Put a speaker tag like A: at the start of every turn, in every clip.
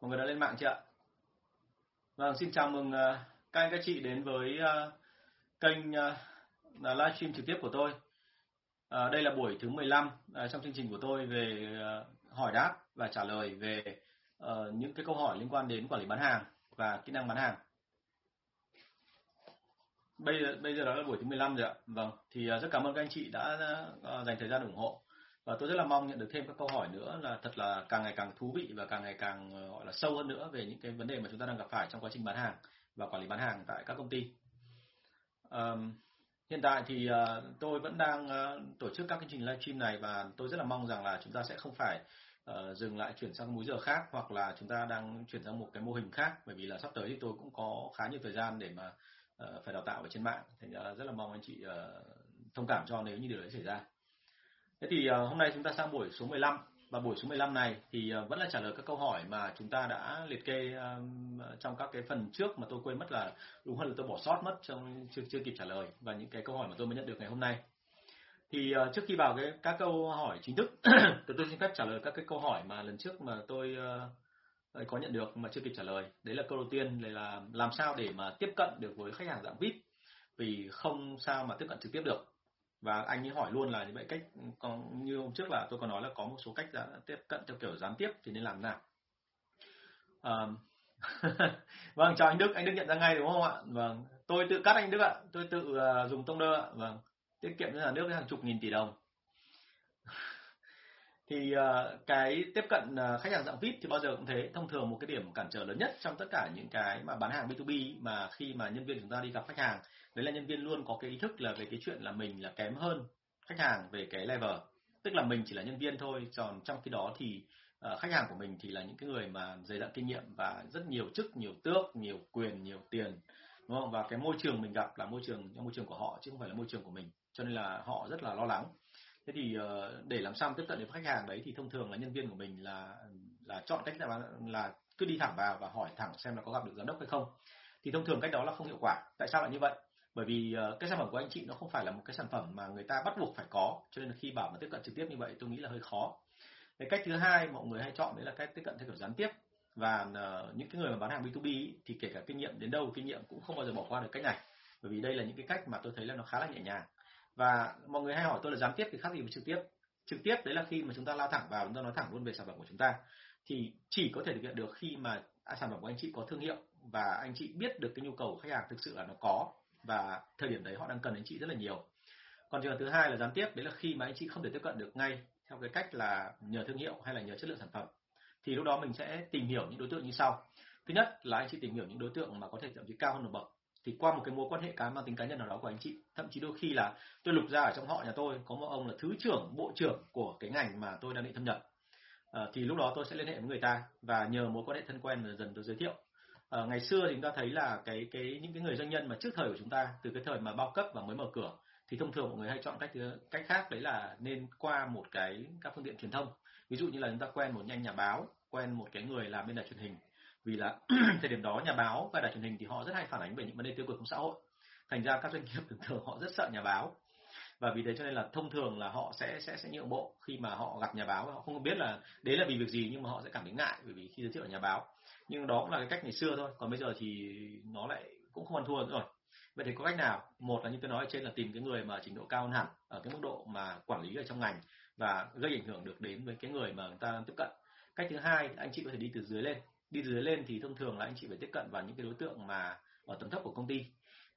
A: Mọi người đã lên mạng chưa ạ? Vâng, xin chào mừng à, các anh các chị đến với à, kênh uh, livestream trực tiếp của tôi. À, đây là buổi thứ 15 uh, trong chương trình của tôi về hỏi đáp và trả lời về ờ, những cái câu hỏi liên quan đến quản lý bán hàng và kỹ năng bán hàng. Bây giờ bây giờ đó là buổi thứ 15 rồi ạ. Vâng, thì rất cảm ơn các anh chị đã dành thời gian ủng hộ và tôi rất là mong nhận được thêm các câu hỏi nữa là thật là càng ngày càng thú vị và càng ngày càng ờ, gọi là sâu hơn nữa về những cái vấn đề mà chúng ta đang gặp phải trong quá trình bán hàng và quản lý bán hàng tại các công ty. Um, hiện tại thì uh, tôi vẫn đang uh, tổ chức các chương trình livestream này và tôi rất là mong rằng là chúng ta sẽ không phải uh, dừng lại chuyển sang múi giờ khác hoặc là chúng ta đang chuyển sang một cái mô hình khác bởi vì là sắp tới thì tôi cũng có khá nhiều thời gian để mà uh, phải đào tạo ở trên mạng thành ra rất là mong anh chị uh, thông cảm cho nếu như điều đấy xảy ra. Thế thì ờ, hôm nay chúng ta sang buổi số 15 và buổi số 15 này thì ờ, vẫn là trả lời các câu hỏi mà chúng ta đã liệt kê trong các cái phần trước mà tôi quên mất là đúng hơn là tôi bỏ sót mất trong chưa chưa kịp trả lời và những cái câu hỏi mà tôi mới nhận được ngày hôm nay. Thì ờ, trước khi vào cái, các câu hỏi chính thức, thì tôi xin phép trả lời các cái câu hỏi mà lần trước mà tôi có nhận được mà chưa kịp trả lời. Đấy là câu đầu tiên là làm sao để mà tiếp cận được với khách hàng dạng VIP vì không sao mà tiếp cận trực tiếp được và anh ấy hỏi luôn là như vậy cách còn như hôm trước là tôi còn nói là có một số cách đã tiếp cận theo kiểu gián tiếp thì nên làm nào? À, vâng chào anh Đức anh Đức nhận ra ngay đúng không ạ? Vâng tôi tự cắt anh Đức ạ tôi tự uh, dùng tông đơ ạ. Vâng tiết kiệm cho nhà nước hàng chục nghìn tỷ đồng. Thì uh, cái tiếp cận uh, khách hàng dạng VIP thì bao giờ cũng thế thông thường một cái điểm cản trở lớn nhất trong tất cả những cái mà bán hàng B2B mà khi mà nhân viên chúng ta đi gặp khách hàng đấy là nhân viên luôn có cái ý thức là về cái chuyện là mình là kém hơn khách hàng về cái level. Tức là mình chỉ là nhân viên thôi còn trong khi đó thì uh, khách hàng của mình thì là những cái người mà dày dặn kinh nghiệm và rất nhiều chức nhiều tước nhiều quyền nhiều tiền đúng không? Và cái môi trường mình gặp là môi trường môi trường của họ chứ không phải là môi trường của mình. Cho nên là họ rất là lo lắng. Thế thì uh, để làm sao tiếp cận được khách hàng đấy thì thông thường là nhân viên của mình là là chọn cách là là cứ đi thẳng vào và hỏi thẳng xem là có gặp được giám đốc hay không. Thì thông thường cách đó là không hiệu quả. Tại sao lại như vậy? Bởi vì uh, cái sản phẩm của anh chị nó không phải là một cái sản phẩm mà người ta bắt buộc phải có cho nên là khi bảo mà tiếp cận trực tiếp như vậy tôi nghĩ là hơi khó. Cái cách thứ hai mọi người hay chọn đấy là cách tiếp cận theo kiểu gián tiếp. Và uh, những cái người mà bán hàng B2B thì kể cả kinh nghiệm đến đâu kinh nghiệm cũng không bao giờ bỏ qua được cách này. Bởi vì đây là những cái cách mà tôi thấy là nó khá là nhẹ nhàng. Và mọi người hay hỏi tôi là gián tiếp thì khác gì với trực tiếp. Trực tiếp đấy là khi mà chúng ta lao thẳng vào chúng ta nói thẳng luôn về sản phẩm của chúng ta. Thì chỉ có thể thực hiện được khi mà à, sản phẩm của anh chị có thương hiệu và anh chị biết được cái nhu cầu của khách hàng thực sự là nó có và thời điểm đấy họ đang cần anh chị rất là nhiều. Còn trường hợp thứ hai là gián tiếp đấy là khi mà anh chị không thể tiếp cận được ngay theo cái cách là nhờ thương hiệu hay là nhờ chất lượng sản phẩm thì lúc đó mình sẽ tìm hiểu những đối tượng như sau. Thứ nhất là anh chị tìm hiểu những đối tượng mà có thể thậm chí cao hơn một bậc thì qua một cái mối quan hệ cá mang tính cá nhân nào đó của anh chị thậm chí đôi khi là tôi lục ra ở trong họ nhà tôi có một ông là thứ trưởng bộ trưởng của cái ngành mà tôi đang định thâm nhập. À, thì lúc đó tôi sẽ liên hệ với người ta và nhờ mối quan hệ thân quen dần dần tôi giới thiệu à, ngày xưa thì chúng ta thấy là cái cái những cái người doanh nhân mà trước thời của chúng ta từ cái thời mà bao cấp và mới mở cửa thì thông thường mọi người hay chọn cách ờ, cách khác đấy là nên qua một cái các phương tiện truyền thông. Ví dụ như là chúng ta quen một nhanh nhà báo quen một cái người làm bên đài truyền hình vì là thời điểm đó nhà báo và đài truyền hình thì họ rất hay phản ánh về những vấn đề tiêu cực trong xã hội. Thành ra các doanh nghiệp thường thường họ rất sợ nhà báo và vì thế cho nên là thông thường là họ sẽ sẽ sẽ nhượng bộ khi mà họ gặp nhà báo họ không biết là đấy là vì việc gì nhưng mà họ sẽ cảm thấy ngại bởi vì khi giới thiệu ở nhà báo nhưng đó cũng là cái cách ngày xưa thôi. Còn bây giờ thì nó lại cũng không ăn thua nữa rồi. Vậy thì có cách nào? Một là như tôi nói ở trên là tìm cái người mà trình độ cao hơn hẳn ở cái mức độ mà quản lý ở trong ngành và gây ảnh hưởng được đến với cái người mà người ta tiếp cận. Cách thứ hai anh chị có thể đi từ dưới lên. Đi từ dưới lên thì thông thường là anh chị phải tiếp cận vào những cái đối tượng mà ở tầng thấp của công ty.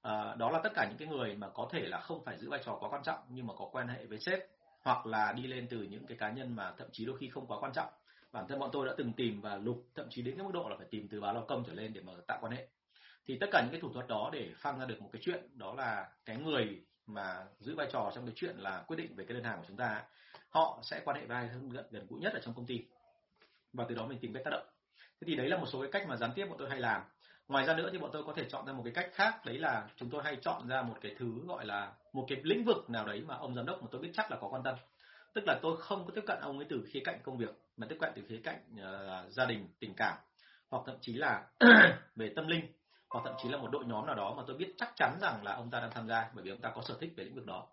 A: À, đó là tất cả những cái người mà có thể là không phải giữ vai trò quá quan trọng nhưng mà có quan hệ với sếp hoặc là đi lên từ những cái cá nhân mà thậm chí đôi khi không quá quan trọng bản thân bọn tôi đã từng tìm và lục, thậm chí đến cái mức độ là phải tìm từ báo lao công trở lên để mà tạo quan hệ. Thì tất cả những cái thủ thuật đó để phăng ra được một cái chuyện, đó là cái người mà giữ vai trò trong cái chuyện là quyết định về cái đơn hàng của chúng ta họ sẽ quan hệ với ai gần gần gũi nhất ở trong công ty. Và từ đó mình tìm cách tác động. Thế thì đấy là một số cái cách mà gián tiếp bọn tôi hay làm. Ngoài ra nữa thì bọn tôi có thể chọn ra một cái cách khác, đấy là chúng tôi hay chọn ra một cái thứ gọi là một cái lĩnh vực nào đấy mà ông giám đốc mà tôi biết chắc là có quan tâm tức là tôi không có tiếp cận ông ấy từ khía cạnh công việc mà tiếp cận từ khía cạnh uh, gia đình tình cảm hoặc thậm chí là về tâm linh hoặc thậm chí là một đội nhóm nào đó mà tôi biết chắc chắn rằng là ông ta đang tham gia bởi vì ông ta có sở thích về lĩnh vực đó.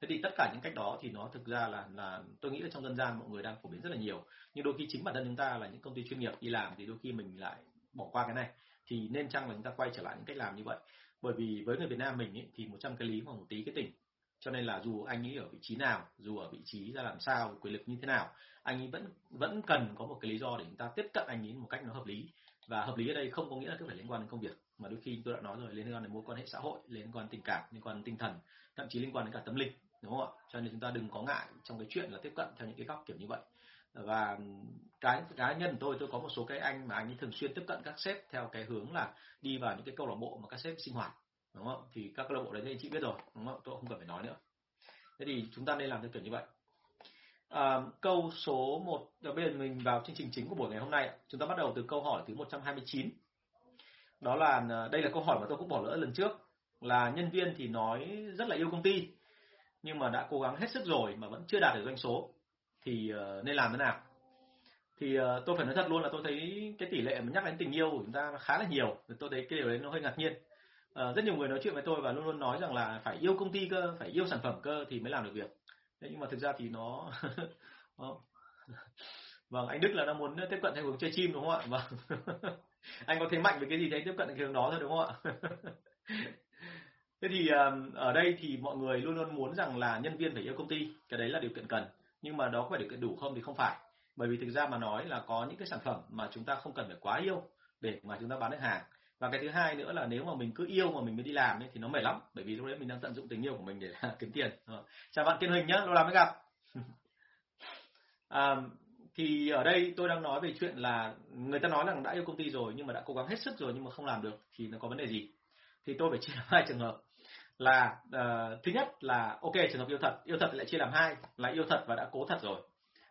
A: Thế thì tất cả những cách đó thì nó thực ra là là tôi nghĩ là trong dân gian mọi người đang phổ biến rất là nhiều. Nhưng đôi khi chính bản thân chúng ta là những công ty chuyên nghiệp đi làm thì đôi khi mình lại bỏ qua cái này. Thì nên chăng là chúng ta quay trở lại những cách làm như vậy? Bởi vì với người Việt Nam mình ý, thì 100 cái lý hoặc một tí cái tỉnh cho nên là dù anh ấy ở vị trí nào, dù ở vị trí ra làm sao, quyền lực như thế nào, anh ấy vẫn vẫn cần có một cái lý do để chúng ta tiếp cận anh ấy một cách nó hợp lý. Và hợp lý ở đây không có nghĩa là cứ phải liên quan đến công việc. Mà đôi khi tôi đã nói rồi, liên quan đến mối quan hệ xã hội, liên quan đến tình cảm, liên quan đến tinh thần, thậm chí liên quan đến cả tâm linh, đúng không ạ? Cho nên chúng ta đừng có ngại trong cái chuyện là tiếp cận theo những cái góc kiểu như vậy. Và cái cá nhân tôi tôi có một số cái anh mà anh ấy thường xuyên tiếp cận các sếp theo cái hướng là đi vào những cái câu lạc bộ mà các sếp sinh hoạt đúng không? Thì các câu lạc bộ đấy thì anh chị biết rồi đúng không? Tôi không cần phải nói nữa. Thế thì chúng ta nên làm theo kiểu như vậy. À, câu số 1 à, bây giờ mình vào chương trình chính của buổi ngày hôm nay chúng ta bắt đầu từ câu hỏi thứ 129 đó là à, đây là câu hỏi mà tôi cũng bỏ lỡ lần trước. Là nhân viên thì nói rất là yêu công ty nhưng mà đã cố gắng hết sức rồi mà vẫn chưa đạt được doanh số. Thì à, nên làm thế nào? Thì tôi phải nói thật luôn là tôi thấy cái tỷ lệ mà nhắc đến tình yêu của chúng ta khá là nhiều. Tôi thấy cái điều đấy nó hơi ngạc nhiên uh, rất nhiều người nói chuyện với tôi và luôn luôn nói rằng là phải yêu công ty cơ phải yêu sản phẩm cơ thì mới làm được việc. Thế nhưng mà thực ra thì nó vâng anh Đức là đang muốn tiếp cận theo hướng chơi chim đúng không ạ? Vâng. Anh có thế mạnh về cái gì đấy tiếp cận cái hướng đó thôi đúng không ạ? Thế thì ở đây thì mọi người luôn luôn muốn rằng là nhân viên phải yêu công ty cái đấy là điều kiện cần. Nhưng mà đó có phải điều kiện đủ không thì không phải. Bởi vì thực ra mà nói là có những cái sản phẩm mà chúng ta không cần phải quá yêu để mà chúng ta bán được hàng và cái thứ hai nữa là nếu mà mình cứ yêu mà mình mới đi làm ấy, thì nó mệt lắm. Bởi vì lúc đấy mình đang tận dụng tình yêu của mình để kiếm tiền. Ờ. Chào bạn kiên huỳnh nhé lâu lắm mới gặp. À, thì ở đây tôi đang nói về chuyện là người ta nói rằng đã yêu công ty rồi nhưng mà đã cố gắng hết sức rồi nhưng mà không làm được thì nó có vấn đề gì? Thì tôi phải chia làm hai trường hợp. Là uh, thứ nhất là ok trường hợp yêu thật yêu thật lại chia làm hai là yêu thật và đã cố thật rồi.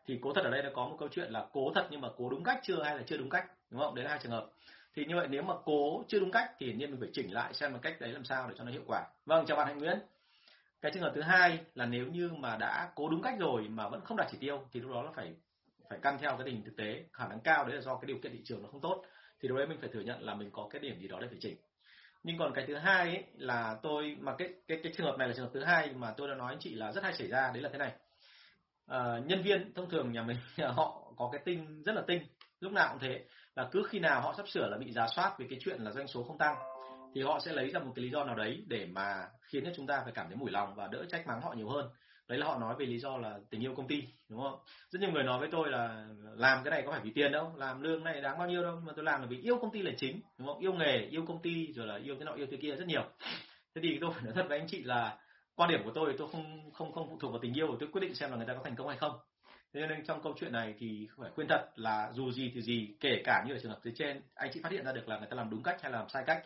A: Thì cố thật ở đây nó có một câu chuyện là cố thật nhưng mà cố đúng cách chưa hay là chưa đúng cách đúng không? Đấy là hai trường hợp thì như vậy nếu mà cố chưa đúng cách thì hiển nhiên mình phải chỉnh lại xem là cách đấy làm sao để cho nó hiệu quả. Vâng chào bạn hạnh nguyễn. Cái trường hợp thứ hai là nếu như mà đã cố đúng cách rồi mà vẫn không đạt chỉ tiêu thì lúc đó là phải phải căn theo cái tình thực tế. Khả năng cao đấy là do cái điều kiện thị trường nó không tốt. Thì lúc đấy mình phải thừa nhận là mình có cái điểm gì đó để phải chỉnh. Nhưng còn cái thứ hai ấy là tôi mà cái cái cái trường hợp này là trường hợp thứ hai mà tôi đã nói anh chị là rất hay xảy ra đấy là thế này. À, nhân viên thông thường nhà mình họ có cái tinh rất là tinh lúc nào cũng thế là cứ khi nào họ sắp sửa là bị giả soát về cái chuyện là doanh số không tăng, thì họ sẽ lấy ra một cái lý do nào đấy để mà khiến cho chúng ta phải cảm thấy mủi lòng và đỡ trách mắng họ nhiều hơn. Đấy là họ nói về lý do là tình yêu công ty, đúng không? Rất nhiều người nói với tôi là làm cái này có phải vì tiền đâu, làm lương này đáng bao nhiêu đâu mà tôi làm là vì yêu công ty là chính, đúng không? Yêu nghề, yêu công ty, rồi là yêu thế nọ, yêu thế kia rất nhiều. Thế thì tôi phải nói thật với anh chị là quan điểm của tôi tôi không không không phụ thuộc vào tình yêu, tôi quyết định xem là người ta có thành công hay không thế nên trong câu chuyện này thì phải khuyên thật là dù gì thì gì, kể cả như ở trường hợp dưới trên, anh chị phát hiện ra được là người ta làm đúng cách hay làm sai cách.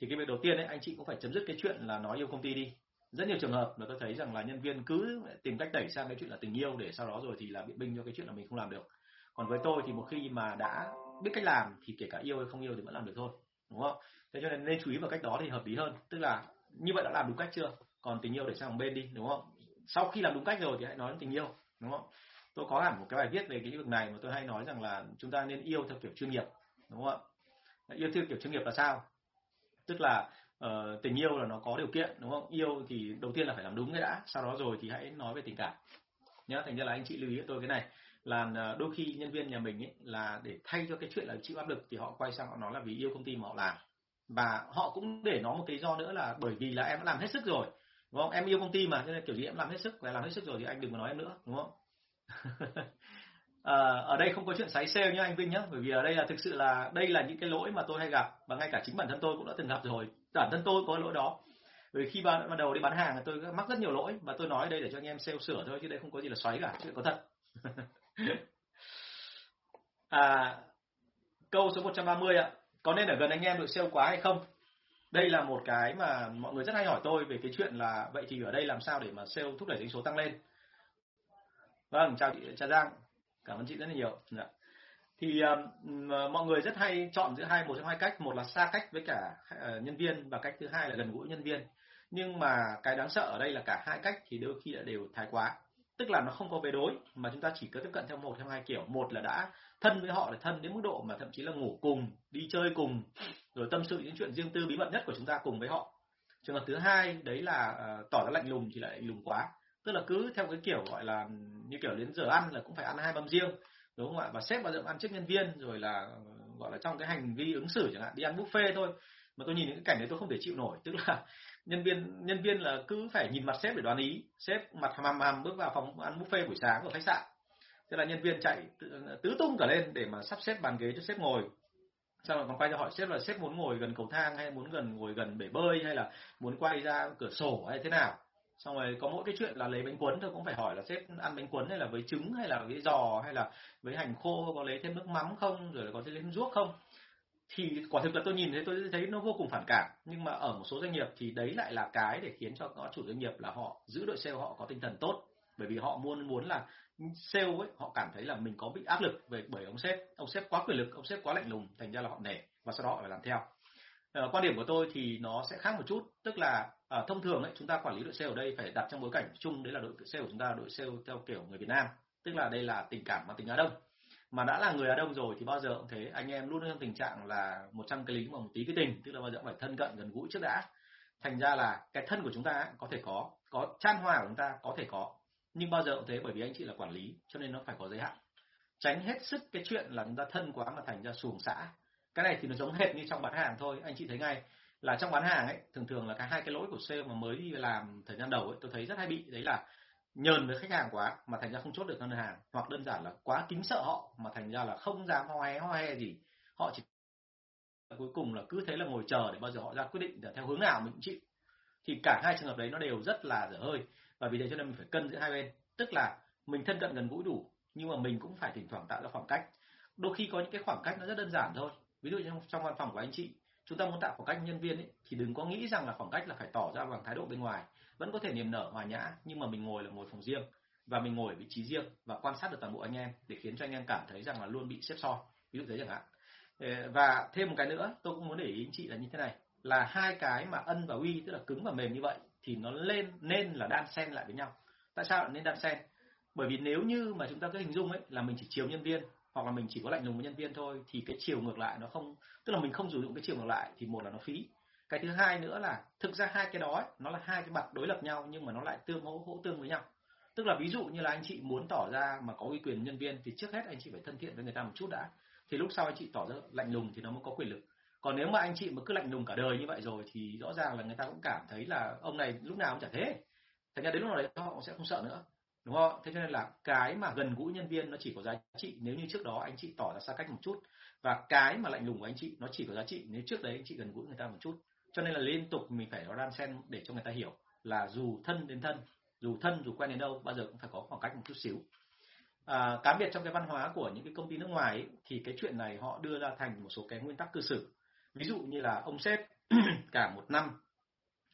A: Thì cái việc đầu tiên ấy, anh chị cũng phải chấm dứt cái chuyện là nói yêu công ty đi. Rất nhiều trường hợp là tôi thấy rằng là nhân viên cứ tìm cách đẩy sang cái chuyện là tình yêu để sau đó rồi thì là biện binh cho cái chuyện là mình không làm được. Còn với tôi thì một khi mà đã biết cách làm thì kể cả yêu hay không yêu thì vẫn làm được thôi, đúng không? Thế cho nên nên chú ý vào cách đó thì hợp lý hơn. Tức là như vậy đã làm đúng cách chưa? Còn tình yêu để sang một bên đi, đúng không? Sau khi làm đúng cách rồi thì hãy nói đến tình yêu, đúng không? Tôi có hẳn một cái bài viết về cái lĩnh vực này mà tôi hay nói rằng là chúng ta nên yêu theo kiểu chuyên nghiệp đúng không ạ? Yêu theo kiểu chuyên nghiệp là sao? Tức là uh, tình yêu là nó có điều kiện đúng không? Yêu thì đầu tiên là phải làm đúng cái đã sau đó rồi thì hãy nói về tình cảm. Nhớ thành ra là anh chị lưu ý tôi cái này. Là ờ, đôi khi nhân viên nhà mình ấy là để thay cho cái chuyện là chịu áp lực thì họ quay sang họ nói là vì yêu công ty mà họ làm. Và họ cũng để nó một cái do nữa là bởi vì là em đã làm hết sức rồi đúng không? Em yêu công ty mà cho nên kiểu gì em làm hết sức và làm hết sức rồi thì anh đừng có nói em nữa đúng không? À, ở đây không có chuyện sái sale nhá anh Vinh nhá bởi vì ở đây là thực sự là đây là những cái lỗi mà tôi hay gặp và ngay cả chính bản thân tôi cũng đã từng gặp rồi. Bản thân tôi có lỗi đó. Bởi vì khi ban, ban đầu đi bán hàng tôi mắc rất nhiều lỗi và tôi nói đây để cho anh em sale sửa thôi chứ đây không có gì là xoáy cả chuyện có thật. À, câu số 130 ạ. Có nên ở gần anh em được sale quá hay không? Đây là một cái mà mọi người rất hay hỏi tôi về cái chuyện là vậy thì ở đây làm sao để mà sale thúc đẩy doanh số tăng lên? Vâng chào chị trà giang. Cảm ơn chị rất là nhiều. Dạ. thì um, mọi người rất hay chọn giữa hai một trong hai cách. Một là xa cách với cả uh, nhân viên và cách thứ hai là gần gũi nhân viên. Nhưng mà cái đáng sợ ở đây là cả hai cách thì đôi khi là đều thái quá. Tức là nó không có về đối mà chúng ta chỉ có tiếp cận theo một theo hai kiểu. Một là đã thân với họ là thân đến mức độ mà thậm chí là ngủ cùng đi chơi cùng rồi tâm sự những chuyện riêng tư bí mật nhất của chúng ta cùng với họ. Trường hợp thứ hai đấy là uh, tỏ ra lạnh lùng thì lại lạnh lùng quá tức là cứ theo cái kiểu gọi là, như kiểu đến giờ ăn là cũng phải ăn hai mâm riêng, đúng không ạ? Và xếp vào giờ ăn trước nhân viên, rồi là ờ, gọi là trong cái hành vi ứng xử chẳng hạn, đi ăn buffet thôi. Mà tôi nhìn những cái cảnh đấy tôi không thể chịu nổi. Tức là nhân viên nhân viên là cứ phải nhìn mặt sếp để đoán ý. Sếp mặt hầm hầm bước vào phòng ăn buffet buổi sáng ở khách sạn. Thế là nhân viên chạy tứ tung cả lên để mà sắp xếp bàn ghế cho sếp ngồi. Xong rồi còn quay ra hỏi sếp là sếp muốn ngồi gần cầu thang hay muốn gần, ngồi gần bể bơi hay là muốn quay ra cửa sổ hay thế nào? Xong rồi có mỗi cái chuyện là lấy bánh cuốn thôi cũng phải hỏi là sếp ăn bánh cuốn hay là với trứng hay là với giò hay là với hành khô, có lấy thêm nước mắm không, rồi là có thêm ruốc không? Thì quả thực là tôi nhìn thấy, tôi thấy nó vô cùng phản cảm. Nhưng mà ở một số doanh nghiệp thì đấy lại là cái để khiến cho các chủ doanh nghiệp là họ giữ đội sale họ có tinh thần tốt. Bởi vì họ muốn muốn là sale ấy, họ cảm thấy là mình có bị áp lực về bởi ông sếp. Ông sếp quá quyền lực, ông sếp quá lạnh lùng, thành ra là họ nể và sau đó họ phải làm theo uh, quan điểm của tôi thì nó sẽ khác một chút. Tức là uh, thông thường ấy chúng ta quản lý đội sale ở đây phải đặt trong bối cảnh chung. Đấy là đội sale của chúng ta đội sale theo kiểu người Việt Nam. Tức là đây là tình cảm mà tình Á Đông. Mà đã là người Á Đông rồi thì bao giờ cũng thế anh em luôn trong tình trạng là một trăm cái lính và một tí cái tình. Tức là bao giờ cũng phải thân cận gần gũi trước đã. Thành ra là cái thân của chúng ta có thể có có chan hòa của chúng ta có thể có. Nhưng bao giờ cũng thế bởi vì anh chị là quản lý cho nên nó phải có giới hạn. Tránh hết sức cái chuyện là chúng ta thân quá mà thành ra xuồng xã cái này thì nó giống hệt như trong bán hàng thôi. Anh chị thấy ngay là trong bán hàng ấy, thường thường là cái hai cái lỗi của sale mà mới đi làm thời gian đầu ấy, tôi thấy rất hay bị. Đấy là nhờn với khách hàng quá mà thành ra không chốt được ngân hàng. Hoặc đơn giản là quá kính sợ họ mà thành ra là không dám ho he ho he gì. Họ chỉ cuối cùng là cứ thế là ngồi chờ để bao giờ họ ra quyết định là theo hướng nào mình chịu. Thì cả hai trường hợp đấy nó đều rất là dở hơi. Và vì thế cho nên mình phải cân giữa hai bên. Tức là mình thân cận gần gũi đủ, nhưng mà mình cũng phải thỉnh thoảng tạo ra khoảng cách. Đôi khi có những cái khoảng cách nó rất đơn giản thôi ví dụ như trong, trong văn phòng của anh chị chúng ta muốn tạo khoảng cách nhân viên ấy, thì đừng có nghĩ rằng là khoảng cách là phải tỏ ra bằng thái độ bên ngoài. Vẫn có thể niềm nở hòa nhã nhưng mà mình ngồi là ngồi phòng riêng. Và mình ngồi ở vị trí riêng và quan sát được toàn bộ anh em để khiến cho anh em cảm thấy rằng là luôn bị xếp soi ví dụ thế chẳng hạn. Ờ, và thêm một cái nữa tôi cũng muốn để ý anh chị là như thế này. Là hai cái mà ân và uy tức là cứng và mềm như vậy thì nó lên nên là đan xen lại với nhau. Tại sao lại nên đan xen? Bởi vì nếu như mà chúng ta cứ hình dung ấy là mình chỉ chiều nhân viên hoặc là mình chỉ có lạnh lùng với nhân viên thôi thì cái chiều ngược lại nó không tức là mình không sử dụng cái chiều ngược lại thì một là nó phí. Cái thứ hai nữa là thực ra hai cái đó ấy, nó là hai cái mặt đối lập nhau nhưng mà nó lại tương hỗ hỗ tương với nhau. Tức là ví dụ như là anh chị muốn tỏ ra mà có uy quyền nhân viên thì trước hết anh chị phải thân thiện với người ta một chút đã. Thì lúc sau anh chị tỏ ra lạnh lùng thì nó mới có quyền lực. Còn nếu mà anh chị mà cứ lạnh lùng cả đời như vậy rồi thì rõ ràng là người ta cũng cảm thấy là ông này lúc nào cũng chả thế. Thành ra đến lúc nào đấy họ sẽ không sợ nữa đúng không? Thế cho nên là cái mà gần gũi nhân viên nó chỉ có giá trị nếu như trước đó anh chị tỏ ra xa cách một chút. Và cái mà lạnh lùng của anh chị nó chỉ có giá trị nếu trước đấy anh chị gần gũi người ta một chút. Cho nên là liên tục mình phải có đan sen để cho người ta hiểu là dù thân đến thân dù thân dù quen đến đâu bao giờ cũng phải có khoảng cách một chút xíu. À, cá biệt trong cái văn hóa của những cái công ty nước ngoài ấy, thì cái chuyện này họ đưa ra thành một số cái nguyên tắc cư xử. Ví dụ như là ông sếp cả một năm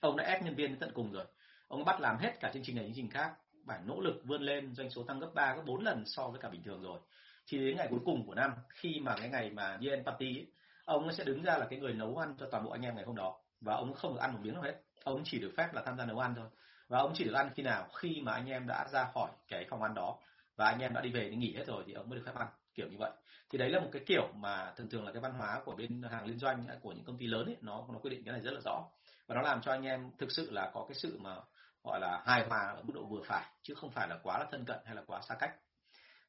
A: ông đã ép nhân viên đến tận cùng rồi. Ông bắt làm hết cả chương trình này chương trình khác phải nỗ lực vươn lên doanh số tăng gấp 3 gấp 4 lần so với cả bình thường rồi. Thì đến ngày cuối cùng của năm khi mà cái ngày mà year party ấy, ông sẽ đứng ra là cái người nấu ăn cho toàn bộ anh em ngày hôm đó. Và ông không được ăn một miếng nào hết. Ông chỉ được phép là tham gia nấu ăn thôi. Và ông chỉ được ăn khi nào? Khi mà anh em đã ra khỏi cái phòng ăn đó và anh em đã đi về đi nghỉ hết rồi thì ông mới được phép ăn kiểu như vậy. Thì đấy là một cái kiểu mà thường thường là cái văn hóa của bên hàng liên doanh của những công ty lớn ấy nó nó quy định cái này rất là rõ. Và nó làm cho anh em thực sự là có cái sự mà gọi là hài hòa ở mức độ vừa phải chứ không phải là quá là thân cận hay là quá xa cách.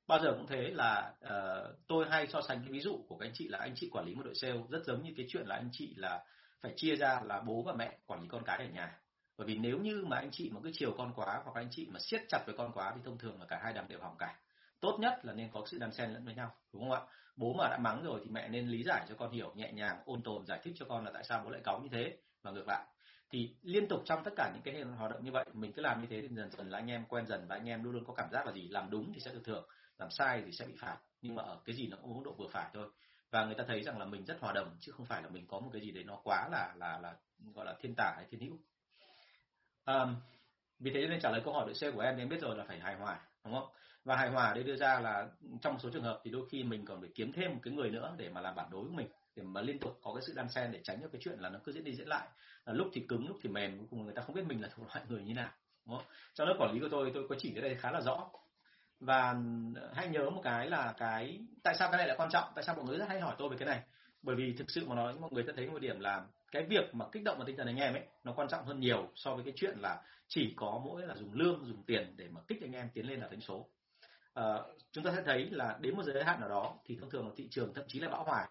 A: Bao giờ cũng thế là uh, tôi hay so sánh cái ví dụ của các anh chị là anh chị quản lý một đội sale rất giống như cái chuyện là anh chị là phải chia ra là bố và mẹ quản lý con cái ở nhà. Bởi vì nếu như mà anh chị mà cứ chiều con quá hoặc anh chị mà siết chặt với con quá thì thông thường là cả hai đằng đều hỏng cả. Tốt nhất là nên có sự đan xen lẫn với nhau đúng không ạ? Bố mà đã mắng rồi thì mẹ nên lý giải cho con hiểu nhẹ nhàng ôn tồn giải thích cho con là tại sao bố lại cáu như thế. Và ngược lại thì liên tục trong tất cả những cái hoạt động như vậy mình cứ làm như thế thì dần dần là anh em quen dần và anh em luôn luôn có cảm giác là gì? Làm đúng thì sẽ được thưởng làm sai thì sẽ bị phạt. Nhưng mà ở cái gì nó cũng mức độ vừa phải thôi. Và người ta thấy rằng là mình rất hòa đồng chứ không phải là mình có một cái gì đấy nó quá là là là gọi là thiên tả hay thiên hữu. À, vì thế nên trả lời câu hỏi đội C của em thì em biết rồi là phải hài hòa đúng không? Và hài hòa đây đưa ra là trong số trường hợp thì đôi khi mình còn phải kiếm thêm một cái người nữa để mà làm bản đối của mình để mà liên tục có cái sự đan xen để tránh cho cái chuyện là nó cứ diễn đi diễn lại. Là lúc thì cứng lúc thì mềm cuối cùng người ta không biết mình là thuộc loại người như nào đúng không? trong lớp quản lý của tôi tôi có chỉ cái đây khá là rõ. Và ờ, hãy nhớ một cái là cái tại sao cái này lại quan trọng tại sao mọi người rất hay hỏi tôi về cái này? Bởi vì thực sự mà nói mọi người sẽ thấy một điểm là cái việc mà kích động vào tinh thần anh em ấy nó quan trọng hơn nhiều so với cái chuyện là chỉ có mỗi là dùng lương dùng tiền để mà kích anh em tiến lên là đánh số. À, chúng ta sẽ thấy là đến một giới hạn nào đó thì thông thường là thị trường thậm chí là bão hòa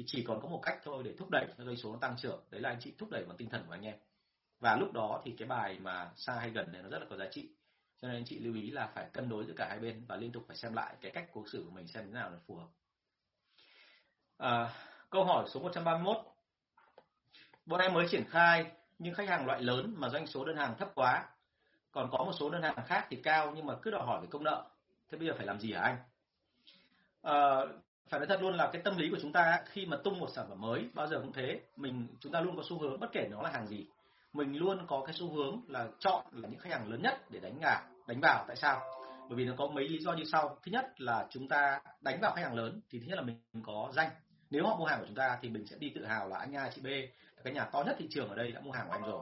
A: thì chỉ còn có một cách thôi để thúc đẩy cho doanh số nó tăng trưởng. Đấy là anh chị thúc đẩy bằng tinh thần của anh em. Và lúc đó thì cái bài mà xa hay gần này nó rất là có giá trị. Cho nên anh chị lưu ý là phải cân đối giữa cả hai bên và liên tục phải xem lại cái cách cố xử của mình xem thế nào là phù hợp. À, câu hỏi số 131 bọn em mới triển khai nhưng khách hàng loại lớn mà doanh số đơn hàng thấp quá. Còn có một số đơn hàng khác thì cao nhưng mà cứ đòi hỏi về công nợ. Thế bây giờ phải làm gì hả anh? À, phải nói thật luôn là cái tâm lý của chúng ta khi mà tung một sản phẩm mới bao giờ cũng thế mình chúng ta luôn có xu hướng bất kể nó là hàng gì mình luôn có cái xu hướng là chọn là những khách hàng lớn nhất để đánh gà đánh vào. Tại sao? Bởi vì nó có mấy lý do như sau. Thứ nhất là chúng ta đánh vào khách hàng lớn thì thứ nhất là mình có danh. Nếu họ mua hàng của chúng ta thì mình sẽ đi tự hào là anh A chị B cái nhà to nhất thị trường ở đây đã mua hàng của em rồi.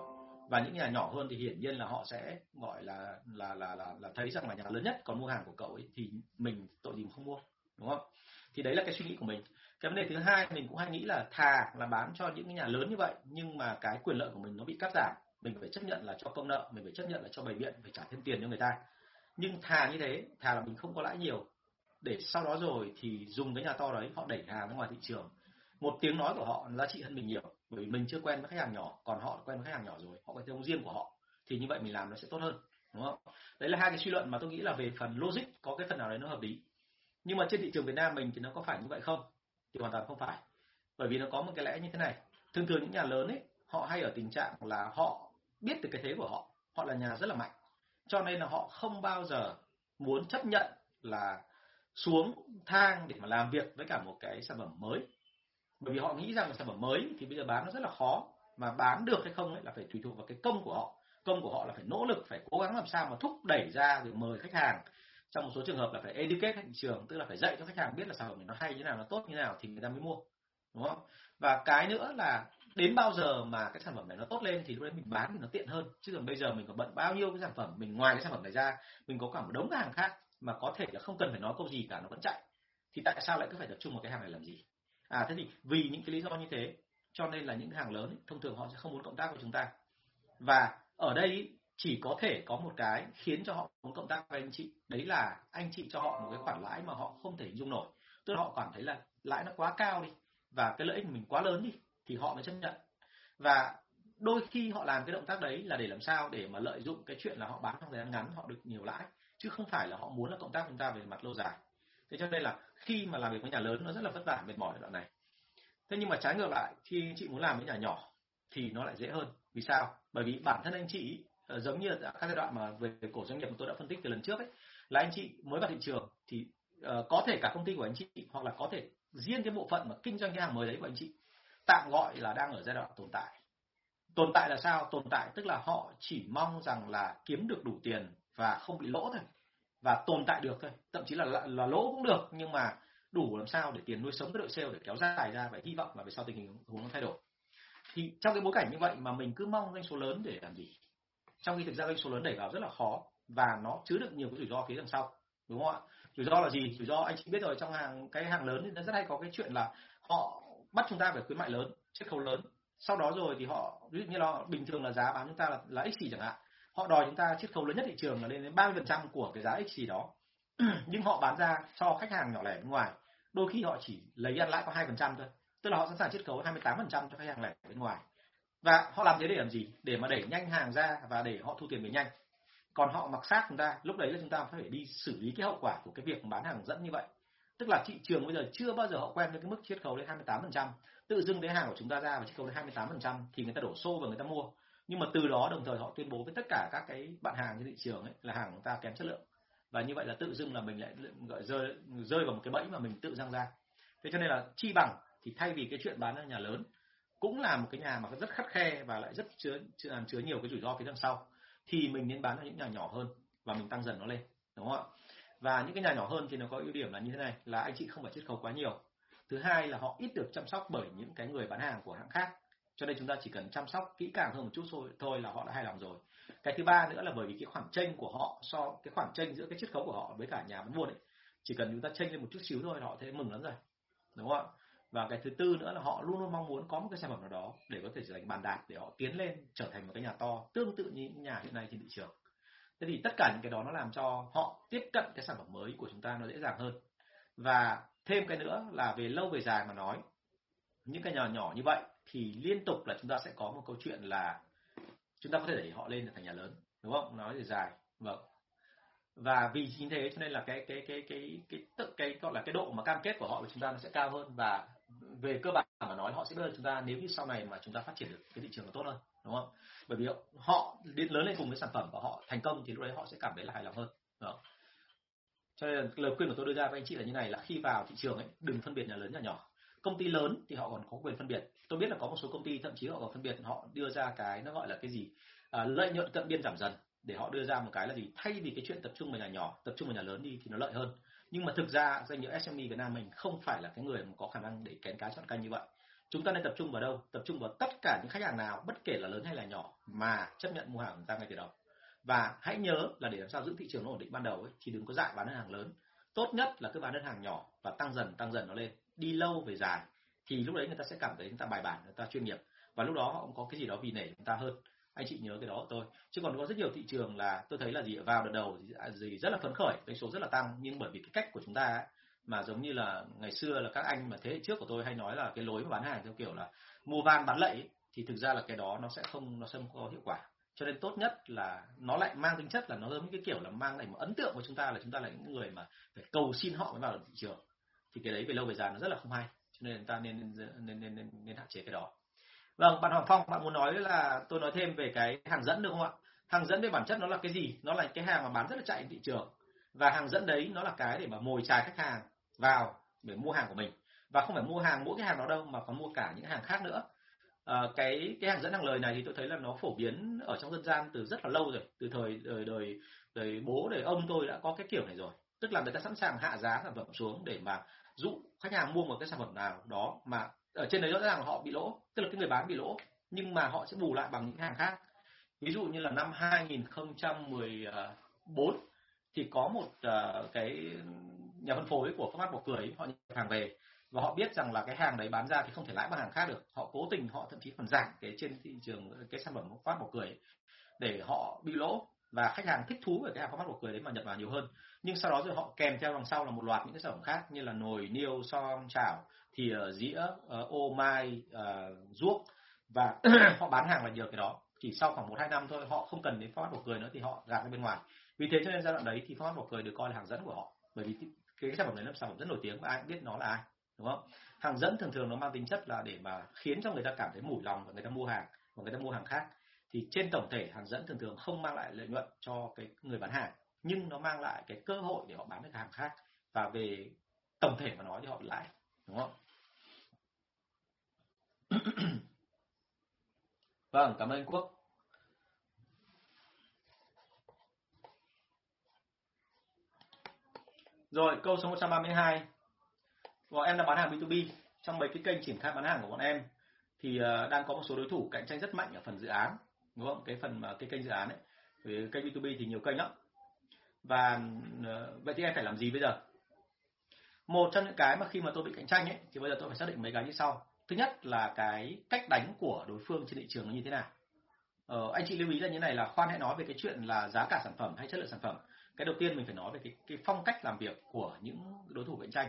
A: Và những nhà nhỏ hơn thì hiển nhiên là họ sẽ gọi là là là là, là thấy rằng là nhà lớn nhất còn mua hàng của cậu ấy thì mình tội gì mà không mua đúng không? Thì đấy là cái suy nghĩ của mình. Cái vấn đề thứ hai, mình cũng hay nghĩ là thà là bán cho những cái nhà lớn như vậy, nhưng mà cái quyền lợi của mình nó bị cắt giảm, mình phải chấp nhận là cho công nợ, mình phải chấp nhận là cho bày biện, phải trả thêm tiền cho người ta. Nhưng thà như thế, thà là mình không có lãi nhiều, để sau đó rồi thì dùng cái nhà to đấy, họ đẩy hàng ra ngoài thị trường. Một tiếng nói của họ giá trị hơn mình nhiều, bởi vì mình chưa quen với khách hàng nhỏ, còn họ quen với khách hàng nhỏ rồi, họ có tiếng riêng của họ, thì như vậy mình làm nó sẽ tốt hơn, đúng không? Đấy là hai cái suy luận mà tôi nghĩ là về phần logic có cái phần nào đấy nó hợp lý nhưng mà trên thị trường Việt Nam mình thì nó có phải như vậy không? Thì hoàn toàn không phải. Bởi vì nó có một cái lẽ như thế này. Thường thường những nhà lớn ấy, họ hay ở tình trạng là họ biết được cái thế của họ. Họ là nhà rất là mạnh. Cho nên là họ không bao giờ muốn chấp nhận là xuống thang để mà làm việc với cả một cái sản phẩm mới. Bởi vì họ nghĩ rằng là sản phẩm mới thì bây giờ bán nó rất là khó. Mà bán được hay không ấy là phải tùy thuộc vào cái công của họ. Công của họ là phải nỗ lực, phải cố gắng làm sao mà thúc đẩy ra rồi mời khách hàng trong một số trường hợp là phải educate thị trường tức là phải dạy cho khách hàng biết là sản phẩm này nó hay như nào nó tốt như nào thì người ta mới mua đúng không? Và cái nữa là đến bao giờ mà cái sản phẩm này nó tốt lên thì lúc đấy mình bán thì nó tiện hơn. Chứ còn bây giờ mình còn bận bao nhiêu cái sản phẩm mình ngoài cái sản phẩm này ra mình có cả một đống hàng khác mà có thể là không cần phải nói câu gì cả nó vẫn chạy. Thì tại sao lại cứ phải tập trung vào cái hàng này làm gì? À thế thì vì những cái lý do như thế cho nên là những hàng lớn ấy, thông thường họ sẽ không muốn cộng tác với chúng ta. Và ở đây chỉ có thể có một cái khiến cho họ muốn cộng tác với anh chị, đấy là anh chị cho họ một cái khoản lãi mà họ không thể dung nổi. Tức là họ cảm thấy là lãi nó quá cao đi, và cái lợi ích của mình quá lớn đi, thì họ mới chấp nhận. Và đôi khi họ làm cái động tác đấy là để làm sao để mà lợi dụng cái chuyện là họ bán trong thời gian ngắn, họ được nhiều lãi, chứ không phải là họ muốn là cộng tác với chúng ta về mặt lâu dài. Thế cho nên là khi mà làm việc với nhà lớn, nó rất là vất vả, mệt mỏi đoạn này. Thế nhưng mà trái ngược lại, khi anh chị muốn làm với nhà nhỏ thì nó lại dễ hơn. Vì sao? Bởi vì bản thân anh chị Ờ, giống như các giai đoạn mà về cổ doanh nghiệp mà tôi đã phân tích từ lần trước ấy là anh chị mới vào thị trường thì uh, có thể cả công ty của anh chị hoặc là có thể riêng cái bộ phận mà kinh doanh cái hàng mới đấy của anh chị tạm gọi là đang ở giai đoạn tồn tại. Tồn tại là sao? Tồn tại tức là họ chỉ mong rằng là kiếm được đủ tiền và không bị lỗ thôi và tồn tại được thôi. Thậm chí là, là là lỗ cũng được nhưng mà đủ làm sao để tiền nuôi sống cái đội sale để kéo dài ra và hy vọng là về sau tình hình huống nó thay đổi. Thì trong cái bối cảnh như vậy mà mình cứ mong doanh số lớn để làm gì? Trong khi thực ra doanh số lớn đẩy vào rất là khó và nó chứa được nhiều cái rủi ro phía đằng sau, đúng không ạ? Rủi ro là gì? Rủi ro, anh chị biết rồi, trong hàng, cái hàng lớn thì nó rất hay có cái chuyện là họ bắt chúng ta phải khuyến mại lớn, chiết khấu lớn. Sau đó rồi thì họ, ví dụ như là bình thường là giá bán chúng ta là là x chẳng hạn, họ đòi chúng ta chiết khấu lớn nhất thị trường là lên đến 30% của cái giá x đó. Nhưng họ bán ra cho khách hàng nhỏ lẻ bên ngoài, đôi khi họ chỉ lấy ăn lãi có hai phần trăm thôi, tức là họ sẵn sàng chiết khấu 28% cho khách hàng lẻ bên ngoài và họ làm thế để làm gì? Để mà đẩy nhanh hàng ra và để họ thu tiền về nhanh. Còn họ mặc sát chúng ta, lúc đấy là chúng ta phải đi xử lý cái hậu quả của cái việc bán hàng dẫn như vậy. Tức là thị trường bây giờ chưa bao giờ họ quen với cái mức chiết khấu đến 28% tự dưng cái hàng của chúng ta ra và chiết khấu đến 28% thì người ta đổ xô và người ta mua. Nhưng mà từ đó đồng thời họ tuyên bố với tất cả các cái bạn hàng trên thị trường ấy là hàng của ta kém chất lượng. Và như vậy là tự dưng là mình lại gọi rơi rơi vào một cái bẫy mà mình tự răng ra. Thế cho nên là chi bằng thì thay vì cái chuyện bán ở nhà lớn cũng là một cái nhà mà rất khắt khe và lại rất chứa chứa, à, chứa nhiều cái rủi ro phía đằng sau. Thì mình nên bán ở những nhà nhỏ hơn và mình tăng dần nó lên đúng không ạ? Và những cái nhà nhỏ hơn thì nó có ưu điểm là như thế này là anh chị không phải chiết khấu quá nhiều. Thứ hai là họ ít được chăm sóc bởi những cái người bán hàng của hãng khác. Cho nên chúng ta chỉ cần chăm sóc kỹ càng hơn một chút thôi thôi là họ đã hài lòng rồi. Cái thứ ba nữa là bởi vì cái khoản tranh của họ so cái khoản tranh giữa cái chiết khấu của họ với cả nhà bán buôn ấy chỉ cần chúng ta tranh lên một chút xíu thôi họ thấy mừng lắm rồi đúng không ạ? Và cái thứ tư nữa là họ luôn luôn mong muốn có một cái sản phẩm nào đó để có thể trở thành bàn đạp để họ tiến lên trở thành một cái nhà to, tương tự như những nhà hiện nay trên thị trường. Thế thì tất cả những cái đó nó làm cho họ tiếp cận cái sản phẩm mới của chúng ta nó dễ dàng hơn. Và thêm cái nữa là về lâu về dài mà nói, những cái nhà nhỏ như vậy thì liên tục là chúng ta sẽ có một câu chuyện là chúng ta có thể đẩy họ lên thành nhà lớn, đúng không? Nói về dài. Vâng. Và vì chính thế cho nên là cái cái cái cái cái tự cái, gọi là cái độ mà cam kết của họ với chúng ta nó sẽ cao hơn và về cơ bản mà nói họ sẽ đưa chúng ta nếu như sau này mà chúng ta phát triển được cái thị trường nó tốt hơn đúng không? Bởi vì họ đến lớn lên cùng với sản phẩm và họ thành công thì lúc đấy họ sẽ cảm thấy là hài lòng hơn đó. cho nên lời khuyên của tôi đưa ra với anh chị là như này là khi vào thị trường ấy đừng phân biệt nhà lớn nhà nhỏ. Công ty lớn thì họ còn có quyền phân biệt. Tôi biết là có một số công ty thậm chí họ còn phân biệt họ đưa ra cái nó gọi là cái gì? À, lợi nhuận cận biên giảm dần để họ đưa ra một cái là gì? Thay vì cái chuyện tập trung vào nhà nhỏ tập trung vào nhà lớn đi thì nó lợi hơn nhưng mà thực ra doanh nghiệp SME Việt Nam mình không phải là cái người mà có khả năng để kén cá chọn canh như vậy. Chúng ta nên tập trung vào đâu? Tập trung vào tất cả những khách hàng nào bất kể là lớn hay là nhỏ mà chấp nhận mua hàng của ta ngay từ đầu. Và hãy nhớ là để làm sao giữ thị trường nó ổn định ban đầu ấy, thì đừng có dại bán đơn hàng lớn. Tốt nhất là cứ bán đơn hàng nhỏ và tăng dần tăng dần nó lên. Đi lâu về dài thì lúc đấy người ta sẽ cảm thấy người ta bài bản người ta chuyên nghiệp. Và lúc đó họ cũng có cái gì đó vì nể chúng ta hơn anh chị nhớ cái đó tôi. Chứ còn có rất nhiều thị trường là tôi thấy là gì vào đợt đầu gì rất là phấn khởi doanh số rất là tăng. Nhưng bởi vì cái cách của chúng ta ấy, mà giống như là ngày xưa là các anh mà thế hệ trước của tôi hay nói là cái lối mà bán hàng theo kiểu là mua van bán lệnh thì thực ra là cái đó nó sẽ không nó sẽ không có hiệu quả. Cho nên tốt nhất là nó lại mang tính chất là nó giống như cái kiểu là mang lại một ấn tượng của chúng ta là chúng ta là những người mà phải cầu xin họ mới vào được thị trường. Thì cái đấy về lâu về dài nó rất là không hay. Cho nên chúng ta nên nên nên nên, nên hạn chế cái đó vâng bạn Hoàng Phong bạn muốn nói là tôi nói thêm về cái hàng dẫn được không ạ? Hàng dẫn về bản chất nó là cái gì? Nó là cái hàng mà bán rất là chạy thị trường. Và hàng dẫn đấy nó là cái để mà mồi chài khách hàng vào để mua hàng của mình. Và không phải mua hàng mỗi cái hàng đó đâu mà còn mua cả những hàng khác nữa. À, cái cái hàng dẫn hàng lời này thì tôi thấy là nó phổ biến ở trong dân gian từ rất là lâu rồi. Từ thời đời đời đời bố đời ông tôi đã có cái kiểu này rồi. Tức là người ta sẵn sàng hạ giá sản phẩm xuống để mà dụ khách hàng mua một cái sản phẩm nào đó mà ở trên đấy rõ ràng họ bị lỗ tức là cái người bán bị lỗ nhưng mà họ sẽ bù lại bằng những hàng khác. Ví dụ như là năm 2014 thì có một uh, cái nhà phân phối của Pháp bỏ Cười họ nhập hàng về. Và họ biết rằng là cái hàng đấy bán ra thì không thể lãi bằng hàng khác được. Họ cố tình họ thậm chí còn giảm cái trên thị trường cái sản phẩm phát bỏ Cười để họ bị lỗ và khách hàng thích thú về cái hàng format của Cười đấy mà nhập vào nhiều hơn. Nhưng sau đó rồi họ kèm theo đằng sau là một loạt những cái sản phẩm khác như là nồi, niêu, son, chảo thìa ờ, dĩa ờ, ô mai ờ, ruốc. Và họ bán hàng là nhờ cái đó. Chỉ sau khoảng một hai năm thôi, họ không cần đến format của cười nữa thì họ gạt ra bên ngoài. Vì thế cho nên giai đoạn đấy thì format của cười được coi là hàng dẫn của họ. Bởi vì cái sản phẩm đấy là sản phẩm rất nổi tiếng và ai cũng biết nó là ai, đúng không? Hàng dẫn thường thường nó mang tính chất là để mà khiến cho người ta cảm thấy mủi lòng và người ta mua hàng, và người ta mua hàng khác thì trên tổng thể hàng dẫn thường thường không mang lại lợi nhuận cho cái người bán hàng, nhưng nó mang lại cái cơ hội để họ bán được hàng khác. Và về tổng thể mà nói thì họ lãi, đúng không? Vâng cảm ơn quốc. Rồi, câu số 132 bọn em đã bán hàng B2B trong mấy cái kênh triển khai bán hàng của bọn em thì ờ, đang có một số đối thủ cạnh tranh rất mạnh ở phần dự án đúng không cái phần mà cái kênh dự án ấy. Vì kênh B2B thì nhiều kênh lắm. Và ờ, vậy thì em phải làm gì bây giờ? Một trong những cái mà khi mà tôi bị cạnh tranh ấy thì bây giờ tôi phải xác định mấy cái như sau. Thứ nhất là cái cách đánh của đối phương trên thị trường nó như thế nào. Ờ, anh chị lưu ý là như này là khoan hãy nói về cái chuyện là giá cả sản phẩm hay chất lượng sản phẩm. Cái đầu tiên mình phải nói về cái, cái phong cách làm việc của những đối thủ cạnh tranh.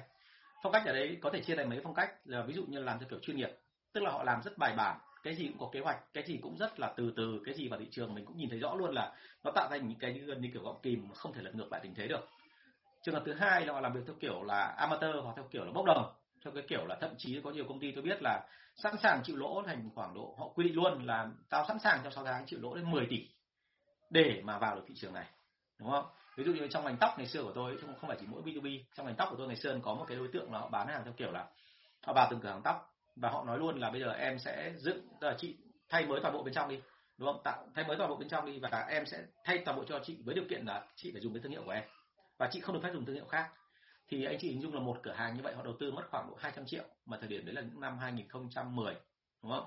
A: Phong cách ở đấy có thể chia thành mấy phong cách. Là ví dụ như làm theo kiểu chuyên nghiệp tức là họ làm rất bài bản cái gì cũng có kế hoạch, cái gì cũng rất là từ từ, cái gì vào thị trường mình cũng nhìn thấy rõ luôn là nó tạo ra những cái gần như kiểu gọng kìm không thể lật ngược lại tình thế được. Trường hợp thứ hai là họ làm việc theo kiểu là amateur hoặc theo kiểu là bốc đồng. Theo cái kiểu là thậm chí có nhiều công ty tôi biết là sẵn sàng chịu lỗ thành khoảng độ, họ quy định luôn là tao sẵn sàng trong 6 tháng chịu lỗ đến 10 tỷ để mà vào được thị trường này, đúng không? Ví dụ như trong ngành tóc ngày xưa của tôi, không phải chỉ mỗi B2B trong ngành tóc của tôi ngày xưa có một cái đối tượng là họ bán hàng theo kiểu là họ vào từng cửa hàng tóc và họ nói luôn là bây giờ em sẽ dựng là chị thay mới toàn bộ bên trong đi, đúng không? Tạo, thay mới toàn bộ bên trong đi và em sẽ thay toàn bộ cho chị với điều kiện là chị phải dùng cái thương hiệu của em. Và chị không được phép dùng thương hiệu khác. Thì anh chị hình dung là một cửa hàng như vậy họ đầu tư mất khoảng độ 200 triệu mà thời điểm đấy là những năm 2010 đúng không?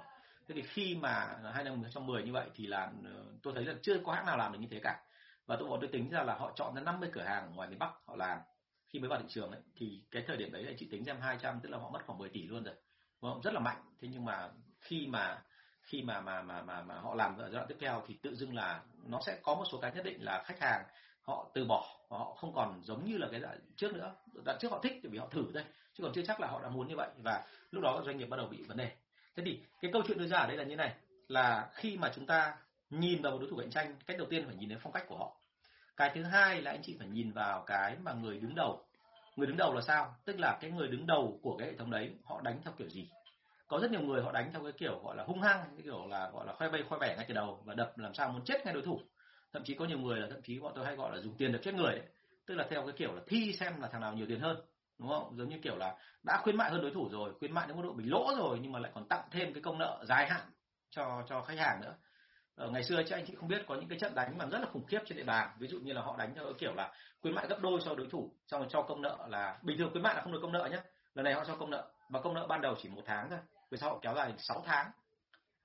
A: Thế thì khi mà hai năm 2010 như vậy thì là ờ, tôi thấy là chưa có hãng nào làm được như thế cả. Và tôi, bọn tôi tính ra là họ chọn ra 50 cửa hàng ngoài miền Bắc họ làm khi mới vào thị trường ấy, thì cái thời điểm đấy là chị tính xem 200 tức là họ mất khoảng 10 tỷ luôn rồi. Vâng, đúng không? rất là mạnh. Thế nhưng mà khi mà khi mà mà mà mà, mà họ làm ở giai đoạn tiếp theo thì tự dưng là nó sẽ có một số cái nhất định là khách hàng họ từ bỏ và họ không còn giống như là cái đoạn trước nữa. Đoạn trước họ thích vì họ thử thôi chứ còn chưa chắc là họ đã muốn như vậy. Và lúc đó doanh nghiệp bắt đầu bị vấn đề. Thế thì cái câu chuyện đưa ra ở đây là như này là khi mà chúng ta nhìn vào một đối thủ cạnh tranh cách đầu tiên phải nhìn đến phong cách của họ. Cái thứ hai là anh chị phải nhìn vào cái mà người đứng đầu người đứng đầu là sao? Tức là cái người đứng đầu của cái hệ thống đấy, họ đánh theo kiểu gì? Có rất nhiều người họ đánh theo cái kiểu gọi là hung hăng, cái kiểu là gọi là khoe bay khoe bẻ ngay từ đầu và đập làm sao muốn chết ngay đối thủ. Thậm chí có nhiều người là, thậm chí bọn tôi hay gọi là dùng tiền đập chết người ấy. tức là theo cái kiểu là thi xem là thằng nào nhiều tiền hơn, đúng không? Giống như kiểu là đã khuyến mại hơn đối thủ rồi, khuyến mại đến mức độ bị lỗ rồi nhưng mà lại còn tặng thêm cái công nợ dài hạn cho cho khách hàng nữa. Ờ, ngày xưa chứ anh chị không biết có những cái trận đánh mà rất là khủng khiếp trên địa bàn. Ví dụ như là họ đánh theo kiểu là khuyến mại gấp đôi so đối thủ xong rồi cho công nợ là bình thường khuyến mại là không được công nợ nhé lần này họ cho công nợ và công nợ ban đầu chỉ một tháng thôi về sau họ kéo dài 6 tháng.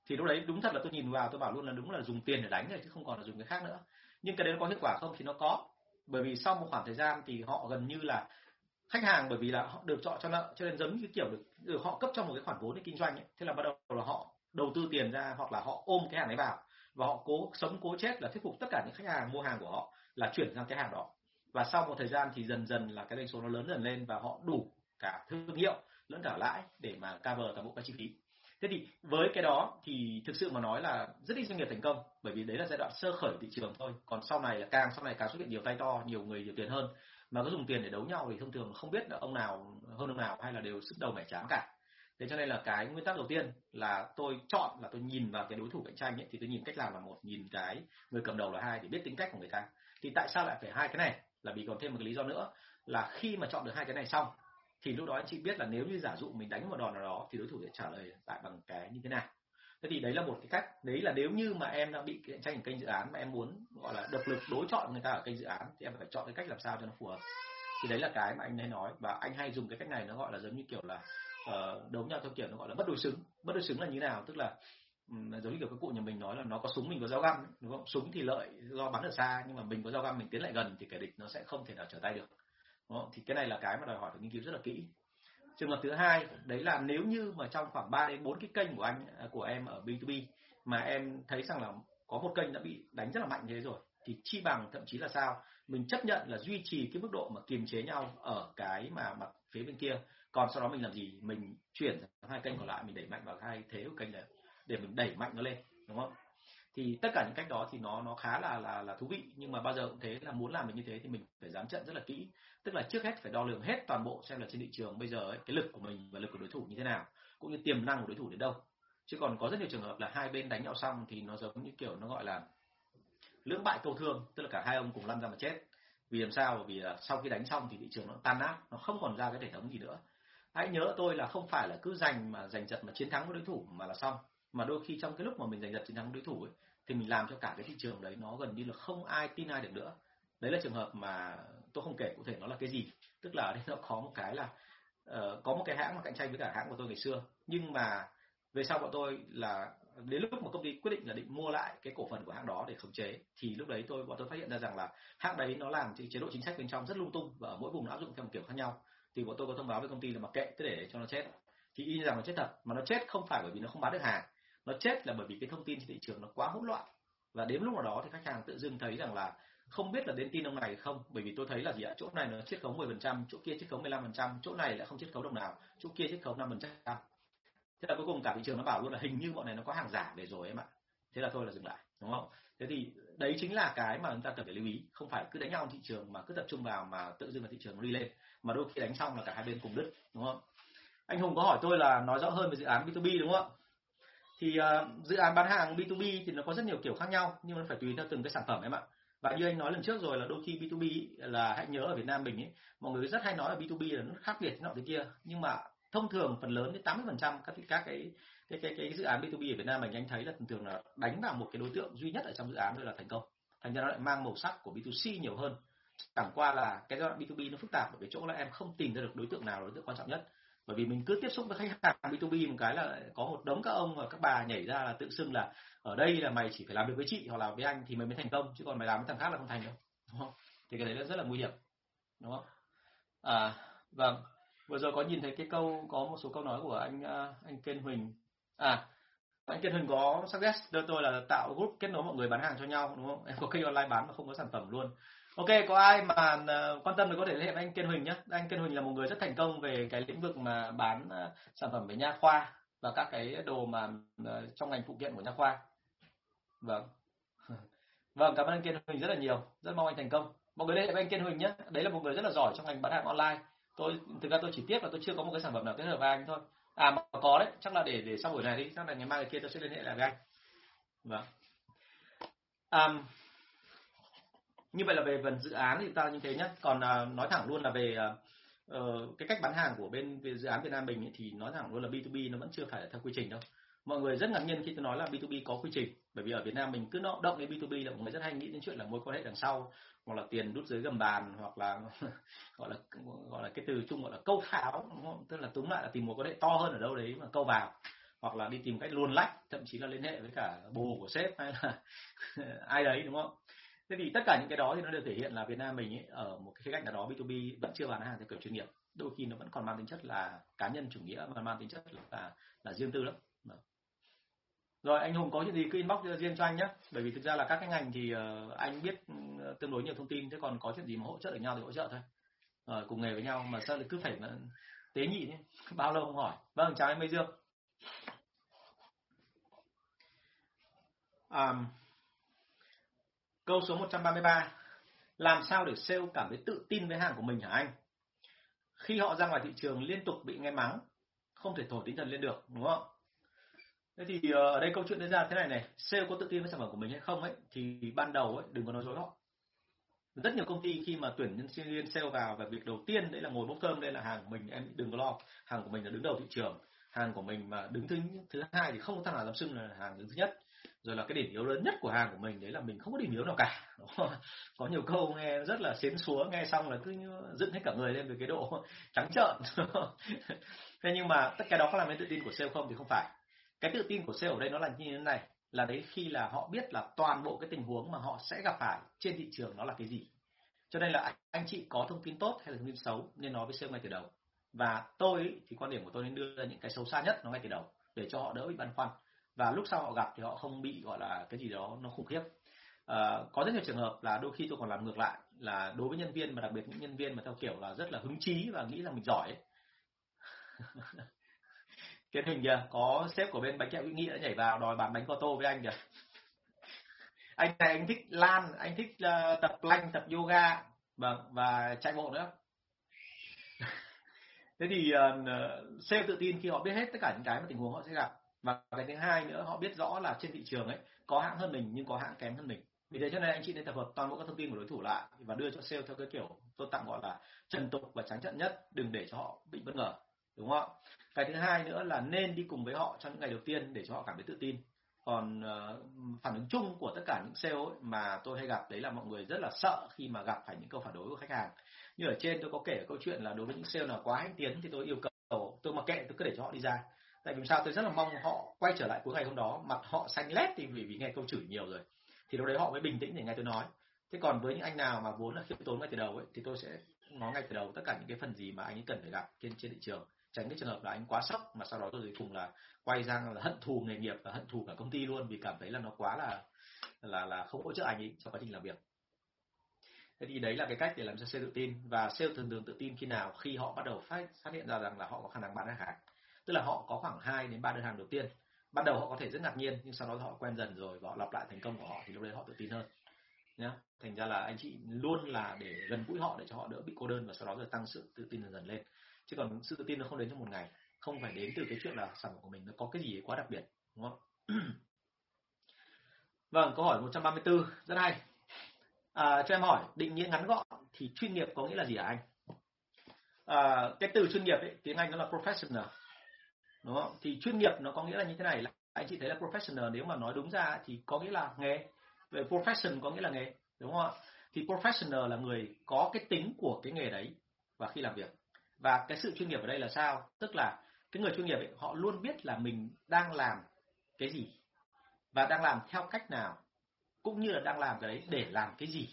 A: Thì lúc đấy đúng thật là tôi nhìn vào tôi bảo luôn là đúng là dùng tiền để đánh rồi chứ không còn là dùng cái khác nữa. Nhưng cái đấy có hiệu quả không thì nó có. Bởi vì sau một khoảng thời gian thì họ gần như là khách hàng bởi vì là họ được chọn cho nợ cho nên giống như cái kiểu được, được họ cấp cho một cái khoản vốn để kinh doanh ấy. thế là bắt đầu là họ đầu tư tiền ra hoặc là họ ôm cái hàng ấy vào và họ cố, sống cố chết là thuyết phục tất cả những khách hàng mua hàng của họ là chuyển sang cái hàng đó. Và sau một thời gian thì dần dần là cái doanh số nó lớn dần lên và họ đủ cả thương hiệu lẫn cả lãi để mà cover toàn bộ các chi phí. Thế thì với cái đó thì thực sự mà nói là rất ít doanh nghiệp thành công, bởi vì đấy là giai đoạn sơ khởi thị trường thôi. Còn sau này là càng, sau này càng xuất hiện nhiều tay to, nhiều người nhiều tiền hơn. Mà có dùng tiền để đấu nhau thì thông thường không biết là ông nào hơn ông nào hay là đều sức đầu mẻ chán cả thế cho nên là cái nguyên tắc đầu tiên là tôi chọn là tôi nhìn vào cái đối thủ cạnh tranh ấy, thì tôi nhìn cách làm là một, nhìn cái người cầm đầu là hai để biết tính cách của người ta. Thì tại sao lại phải hai cái này? Là vì còn thêm một cái lý do nữa, là khi mà chọn được hai cái này xong, thì lúc đó anh chị biết là nếu như giả dụ mình đánh một đòn nào đó, thì đối thủ sẽ trả lời lại bằng cái như thế nào. Thế thì đấy là một cái cách. Đấy là nếu như mà em đang bị cạnh tranh ở kênh dự án mà em muốn, gọi là, độc lực đối chọn người ta ở kênh dự án, thì em phải chọn cái cách làm sao cho nó phù hợp. Thì đấy là cái mà anh hay nói, và anh hay dùng cái cách này nó gọi là giống như kiểu là Ờ, uh, đấu nhau theo kiểu nó gọi là bất đối xứng. Bất đối xứng là như nào? Tức là um, giống như kiểu cái cụ nhà mình nói là nó có súng mình có dao găm đúng không? Súng thì lợi do bắn ở xa nhưng mà mình có dao găm mình tiến lại gần thì kẻ địch nó sẽ không thể nào trở tay được. Đó, thì cái này là cái mà đòi hỏi phải nghiên cứu rất là kỹ. Trường hợp thứ hai đấy là nếu như mà trong khoảng 3 đến 4 cái kênh của anh à, của em ở B2B mà em thấy rằng là có một kênh đã bị đánh rất là mạnh như thế rồi thì chi bằng thậm chí là sao? Mình chấp nhận là duy trì cái mức độ mà kiềm chế nhau ở cái mà mặt phía bên kia còn sau đó mình làm gì? Mình chuyển hai kênh còn lại mình đẩy mạnh vào hai thế của kênh này để mình đẩy mạnh nó lên đúng không? Thì tất cả những cách đó thì nó nó khá là là là thú vị nhưng mà bao giờ cũng thế là muốn làm được như thế thì mình phải dám trận rất là kỹ. Tức là trước hết phải đo lường hết toàn bộ xem là trên thị trường bây giờ ấy, cái lực của mình và lực của đối thủ như thế nào cũng như tiềm năng của đối thủ đến đâu. Chứ còn có rất nhiều trường hợp là hai bên đánh nhau xong thì nó giống như kiểu nó gọi là lưỡng bại câu thương tức là cả hai ông cùng lăn ra mà chết. Vì làm sao? Vì là sau khi đánh xong thì thị trường nó tan nát nó không còn ra cái hệ thống gì nữa hãy nhớ tôi là không phải là cứ giành mà giành giật mà chiến thắng với đối thủ mà là xong. Mà đôi khi trong cái lúc mà mình giành giật chiến thắng đối thủ ấy, thì mình làm cho cả cái thị trường đấy nó gần như là không ai tin ai được nữa. Đấy là trường hợp mà tôi không kể cụ thể nó là cái gì. Tức là ở đây nó có một cái là uh, có một cái hãng mà cạnh tranh với cả hãng của tôi ngày xưa. Nhưng mà về sau bọn tôi là đến lúc mà công ty quyết định là định mua lại cái cổ phần của hãng đó để khống chế thì lúc đấy tôi bọn tôi phát hiện ra rằng là hãng đấy nó làm chế độ chính sách bên trong rất lung tung và ở mỗi vùng nó áp dụng theo một kiểu khác nhau thì bọn tôi có thông báo với công ty là mặc kệ, cứ để cho nó chết. Thì y rằng nó chết thật, mà nó chết không phải bởi vì nó không bán được hàng. Nó chết là bởi vì cái thông tin trên thị trường nó quá hỗn loạn. Và đến lúc nào đó thì khách hàng tự dưng thấy rằng là không biết là đến tin ông này không, bởi vì tôi thấy là gì ạ, chỗ này nó chiết khấu 10% chỗ kia chiết khấu 15% chỗ này lại không chiết khấu đồng nào, chỗ kia chiết khấu 5% thế là cuối cùng cả thị trường nó bảo luôn là hình như bọn này nó có hàng giả về rồi em ạ. Thế là thôi là dừng lại, đúng không? Thế thì đấy chính là cái mà chúng ta cần phải lưu ý. Không phải cứ đánh nhau thị trường mà cứ tập trung vào mà tự dưng là thị trường nó đi lên mà đôi khi đánh xong là cả hai bên cùng đứt đúng không? Anh hùng có hỏi tôi là nói rõ hơn về dự án B2B đúng không thì uh, dự án bán hàng B2B thì nó có rất nhiều kiểu khác nhau nhưng nó phải tùy theo từng cái sản phẩm em ạ. Và như anh nói lần trước rồi là đôi khi B2B là hãy nhớ ở Việt Nam mình ấy mọi người rất hay nói là B2B là nó khác biệt thế nọ thế kia nhưng mà thông thường phần lớn đến 80% các các cái cái cái cái dự án B2B ở Việt Nam mình anh thấy là thường thường là đánh vào một cái đối tượng duy nhất ở trong dự án thôi là thành công. Thành ra nó lại mang màu sắc của B2C nhiều hơn. Chẳng qua là cái giai đoạn B2B nó phức tạp ở cái chỗ là em không tìm ra được đối tượng nào là đối tượng quan trọng nhất. Bởi vì mình cứ tiếp xúc với khách hàng B2B một cái là có một đống các ông và các bà nhảy ra là tự xưng là ở đây là mày chỉ phải làm được với chị hoặc là với anh thì mày mới thành công, chứ còn mày làm với thằng khác là không thành đâu, đúng không? Thì cái đấy là rất là nguy hiểm, đúng không? À vâng. Vừa rồi có nhìn thấy cái câu, có một số câu nói của anh à, anh Kiên Huỳnh à anh Kiên Hưng có suggest đưa tôi là tạo group kết nối mọi người bán hàng cho nhau, đúng không? Em có kênh online bán mà không có sản phẩm luôn. Ok, có ai mà ờ, quan tâm thì có thể liên hệ với anh Kiên Huỳnh nhé. Anh Kiên Huỳnh là một người rất thành công về cái lĩnh vực mà bán ờ, sản phẩm về nha khoa và các cái đồ mà ờ, trong ngành phụ kiện của nha khoa. Vâng. Vâng cảm ơn anh Kiên Huỳnh rất là nhiều. Rất mong anh thành công. Mọi người liên hệ với anh Kiên Huỳnh nhé. Đấy là một người rất là giỏi trong ngành bán hàng online. Tôi, thực ra tôi chỉ tiếc là tôi chưa có một cái sản phẩm nào kết hợp với anh thôi à mà có đấy chắc là để để sau buổi này đi chắc là ngày mai ngày kia tôi sẽ liên hệ lại với anh. Vâng. À, như vậy là về phần dự án thì ta như thế nhé còn uh, nói thẳng luôn là về uh, cái cách bán hàng của bên về dự án Việt Nam mình ấy, thì nói thẳng luôn là B2B nó vẫn chưa phải là theo quy trình đâu. Mọi người rất ngạc nhiên khi tôi nói là B2B có quy trình bởi vì ở Việt Nam mình cứ động đến B2B là mọi người rất hay nghĩ đến chuyện là mối quan hệ đằng sau hoặc là tiền đút dưới gầm bàn hoặc là gọi là gọi là cái từ chung gọi là câu pháo đúng không? tức là túng lại là tìm mối quan hệ to hơn ở đâu đấy mà câu vào. Hoặc là đi tìm cách luồn lách thậm chí là liên hệ với cả bồ của sếp hay là ai đấy đúng không? Thế thì tất cả những cái đó thì nó đều thể hiện là Việt Nam mình ấy, ở một cái khía cạnh nào đó B2B vẫn chưa bán hàng theo kiểu chuyên nghiệp. Đôi khi nó vẫn còn mang tính chất là cá nhân chủ nghĩa và mang tính chất là là riêng tư lắm rồi anh Hùng có chuyện gì cứ inbox riêng cho anh nhé bởi vì thực ra là các cái ngành thì uh, anh biết ừ, tương đối nhiều thông tin thế còn có chuyện gì mà hỗ trợ được nhau thì hỗ trợ thôi. Rồi cùng nghề với nhau mà sao lại cứ phải mà tế nhị nhé bao lâu không hỏi? Vâng chào em Mây Dương. À, câu số 133 làm sao để sale cảm thấy tự tin với hàng của mình hả anh? Khi họ ra ngoài thị trường liên tục bị nghe mắng không thể thổi tinh thần lên được đúng không? Thế thì ờ, ở đây câu chuyện diễn ra thế này này. Sale có tự tin với sản phẩm của mình hay không ấy, thì ban đầu ấy, đừng có nói dối họ rất nhiều công ty khi mà tuyển nhân viên sale vào và việc đầu tiên đấy là ngồi bốc cơm đây là hàng của mình, em đừng có lo. Hàng của mình là đứng đầu thị trường. Hàng của mình mà đứng thứ thứ hai thì không có thằng nào dám xưng là hàng đứng thứ nhất. Rồi là cái điểm yếu lớn nhất của hàng của mình đấy là mình không có điểm yếu nào cả. Có nhiều câu nghe rất là xến xúa, nghe xong là cứ dựng hết cả người lên về cái độ trắng trợn. Thế nhưng mà tất cả đó có làm nên tự tin của sale không thì không phải cái tự tin của sale ở đây nó là như thế này là đấy khi là họ biết là toàn bộ cái tình huống mà họ sẽ gặp phải trên thị trường nó là cái gì. Cho nên là anh chị có thông tin tốt hay là thông tin xấu nên nói với sale ngay từ đầu. Và tôi thì quan điểm của tôi nên đưa ra những cái xấu xa nhất nó ngay từ đầu để cho họ đỡ bị băn khoăn. Và lúc sau họ gặp thì họ không bị gọi là cái gì đó nó khủng khiếp. À, có rất nhiều trường hợp là đôi khi tôi còn làm ngược lại là đối với nhân viên mà đặc biệt những nhân viên mà theo kiểu là rất là hứng chí và nghĩ rằng mình giỏi ấy. kiến hình kìa có sếp của bên bánh kẹo nghĩ đã nhảy vào đòi bán bánh có tô với anh kìa. Anh này anh thích lan anh thích uh, tập lanh tập yoga và, và chạy bộ nữa. Thế thì uh, sếp tự tin khi họ biết hết tất cả những cái mà tình huống họ sẽ gặp. Và cái thứ hai nữa họ biết rõ là trên thị trường ấy có hãng hơn mình nhưng có hãng kém hơn mình. Vì thế cho nên anh chị nên tập hợp toàn bộ các thông tin của đối thủ lại và đưa cho sale theo cái kiểu tôi tạm gọi là trần tục và trắng trận nhất đừng để cho họ bị bất ngờ đúng không ạ? Cái thứ hai nữa là nên đi cùng với họ trong những ngày đầu tiên để cho họ cảm thấy tự tin. Còn uh, phản ứng chung của tất cả những sale ấy mà tôi hay gặp đấy là mọi người rất là sợ khi mà gặp phải những câu phản đối của khách hàng. Như ở trên tôi có kể câu chuyện là đối với những sale nào quá hãnh tiến thì tôi yêu cầu tôi mặc kệ tôi cứ để cho họ đi ra. Tại vì sao? Tôi rất là mong họ quay trở lại cuối ngày hôm đó mặt họ xanh lét thì vì, vì nghe câu chửi nhiều rồi. Thì lúc đấy họ mới bình tĩnh để nghe tôi nói. Thế còn với những anh nào mà vốn là khiêm tốn ngay từ đầu ấy thì tôi sẽ nói ngay từ đầu tất cả những cái phần gì mà anh ấy cần phải gặp trên trên thị trường tránh cái trường hợp là anh quá sốc mà sau đó rồi cuối cùng là quay sang là hận thù nghề nghiệp và hận thù cả công ty luôn vì cảm thấy là nó quá là là là không hỗ trợ anh ấy trong quá trình làm việc. Thế thì đấy là cái cách để làm cho sale tự tin và sale thường thường tự tin khi nào? Khi họ bắt đầu phát phát hiện ra rằng là họ có khả năng bán hàng. Tức là họ có khoảng 2 đến ba đơn hàng đầu tiên. Ban đầu họ có thể rất ngạc nhiên nhưng sau đó họ quen dần rồi và họ lặp lại thành công của họ thì lúc đấy họ tự tin hơn. Nhá. Thành ra là anh chị luôn là để gần gũi họ để cho họ đỡ bị cô đơn và sau đó rồi tăng sự tự tin dần dần lên chứ còn sự tự tin nó không đến trong một ngày không phải đến từ cái chuyện là sản phẩm của mình nó có cái gì quá đặc biệt đúng không? Vâng câu hỏi 134 rất hay. À, cho em hỏi định nghĩa ngắn gọn thì chuyên nghiệp có nghĩa là gì hả anh? À, cái từ chuyên nghiệp ấy, tiếng anh nó là professional đúng không? Thì chuyên nghiệp nó có nghĩa là như thế này là anh chị thấy là professional nếu mà nói đúng ra thì có nghĩa là nghề. Về profession có nghĩa là nghề đúng không ạ? Thì professional là người có cái tính của cái nghề đấy và khi làm việc và cái sự chuyên nghiệp ở đây là sao? Tức là cái người chuyên nghiệp ấy, họ luôn biết là mình đang làm cái gì và đang làm theo cách nào cũng như là đang làm cái đấy để làm cái gì.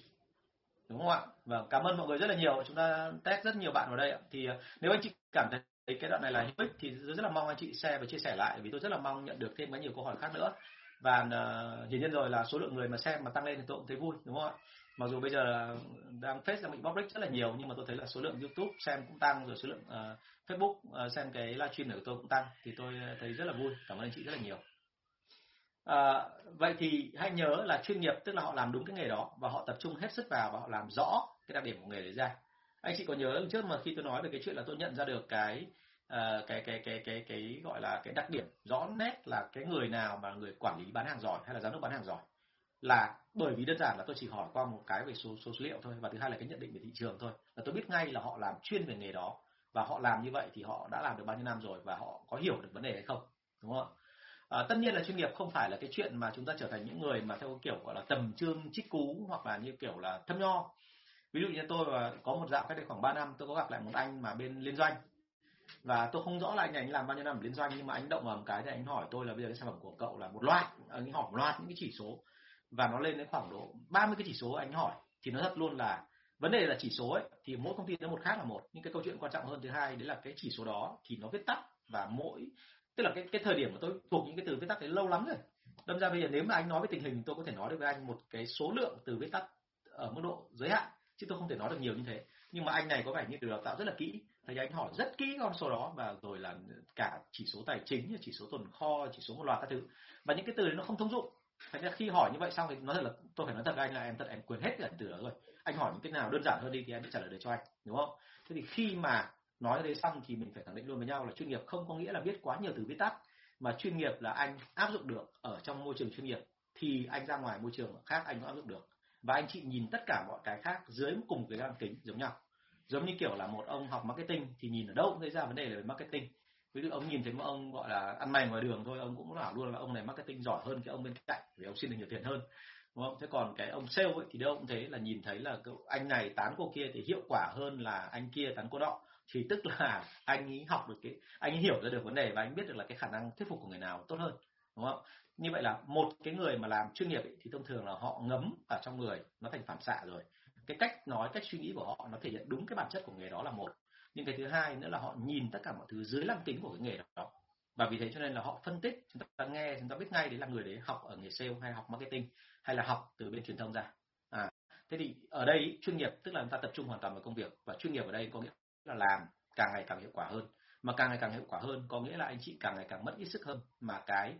A: Đúng không ạ? Và cảm ơn mọi người rất là nhiều. Chúng ta test rất nhiều bạn vào đây ạ. Thì ờ, nếu anh chị cảm thấy cái đoạn này là hữu ích thì rất là mong anh chị share và chia sẻ lại vì tôi rất là mong nhận được thêm cái nhiều câu hỏi khác nữa. Và uh, hiển nhiên rồi là số lượng người mà xem mà tăng lên thì tôi cũng thấy vui đúng không ạ? Mặc dù bây giờ đang face đang bị bóc rất là nhiều nhưng mà tôi thấy là số lượng YouTube xem cũng tăng rồi số lượng uh, Facebook uh, xem cái livestream của tôi cũng tăng thì tôi thấy rất là vui cảm ơn anh chị rất là nhiều À, vậy thì hãy nhớ là chuyên nghiệp tức là họ làm đúng cái nghề đó và họ tập trung hết sức vào và họ làm rõ cái đặc điểm của nghề đấy ra. Anh chị có nhớ lần trước mà khi tôi nói về cái chuyện là tôi nhận ra được cái uh, cái cái cái cái cái gọi là cái đặc điểm rõ nét là cái người nào mà người quản lý bán hàng giỏi hay là giám đốc bán hàng giỏi là bởi vì đơn giản là tôi chỉ hỏi qua một cái về số số, liệu thôi và thứ hai là cái nhận định về thị trường thôi. Là tôi biết ngay là họ làm chuyên về nghề đó và họ làm như vậy thì họ đã làm được bao nhiêu năm rồi và họ có hiểu được vấn đề hay không đúng không ạ? À, tất nhiên là chuyên nghiệp không phải là cái chuyện mà chúng ta trở thành những người mà theo kiểu gọi là tầm trương trích cú hoặc là như kiểu là thâm nho. Ví dụ như tôi và có một dạo cách đây khoảng 3 năm tôi có gặp lại một anh mà bên liên doanh. Và tôi không rõ là anh này anh làm bao nhiêu năm ở liên doanh nhưng mà anh động vào một cái thì anh hỏi tôi là bây giờ cái sản phẩm của cậu là một loạt anh hỏi một loạt những cái chỉ số và nó lên đến khoảng độ 30 cái chỉ số anh hỏi, thì nó thật luôn là vấn đề là chỉ số ấy, thì mỗi công ty nó một khác là một. Nhưng cái câu chuyện quan trọng hơn thứ hai, đấy là cái chỉ số đó thì nó viết tắt và mỗi, tức là cái cái thời điểm mà tôi thuộc những cái từ viết tắt đấy lâu lắm rồi. Đâm ra bây giờ nếu mà anh nói về tình hình tôi có thể nói được với anh một cái số lượng từ viết tắt ở mức độ giới hạn, chứ tôi không thể nói được nhiều như thế. Nhưng mà anh này có vẻ như từ đào tạo rất là kỹ thì anh hỏi rất kỹ con số đó và rồi là cả chỉ số tài chính, chỉ số tồn kho, chỉ số một loạt các thứ. Và những cái từ đấy nó không thông dụng thế nên khi hỏi như vậy xong thì nói thật là tôi phải nói thật với anh là em thật, em quên hết cả từ đó rồi. Anh hỏi những cái nào đơn giản hơn đi thì em sẽ trả lời được cho anh, đúng không? Thế thì khi mà nói đây xong thì mình phải khẳng định luôn với nhau là chuyên nghiệp không có nghĩa là biết quá nhiều từ viết tắt, mà chuyên nghiệp là anh áp dụng được ở trong môi trường chuyên nghiệp thì anh ra ngoài môi trường khác anh cũng áp dụng được. Và anh chị nhìn tất cả mọi cái khác dưới cùng cái lăng kính giống nhau. Giống như kiểu là một ông học marketing thì nhìn ở đâu cũng thấy ra vấn đề là về marketing ví dụ ông nhìn thấy một ông gọi là ăn mày ngoài đường thôi ông cũng bảo luôn là ông này marketing giỏi hơn cái ông bên cạnh vì ông xin được nhiều tiền hơn đúng không? Thế còn cái ông sale ấy thì đâu cũng thế là nhìn thấy là anh này tán cô kia thì hiệu quả hơn là anh kia tán cô đó thì tức là anh ấy học được cái anh ấy hiểu ra được vấn đề và anh biết được là cái khả năng thuyết phục của người nào tốt hơn đúng không? Như vậy là một cái người mà làm chuyên nghiệp ấy, thì thông thường là họ ngấm ở trong người nó thành phản xạ rồi. Cái cách nói cách suy nghĩ của họ nó thể hiện đúng cái bản chất của nghề đó là một nhưng cái thứ hai nữa là họ nhìn tất cả mọi thứ dưới lăng kính của cái nghề đó. Và vì thế cho nên là họ phân tích, chúng ta nghe, chúng ta biết ngay đấy là người đấy học ở nghề sale hay học marketing hay là học từ bên truyền thông ra. À thế thì ở đây chuyên nghiệp, tức là chúng ta tập trung hoàn toàn vào công việc và chuyên nghiệp ở đây có nghĩa là làm càng ngày càng hiệu quả hơn. Mà càng ngày càng hiệu quả hơn có nghĩa là anh chị càng ngày càng mất ít sức hơn mà cái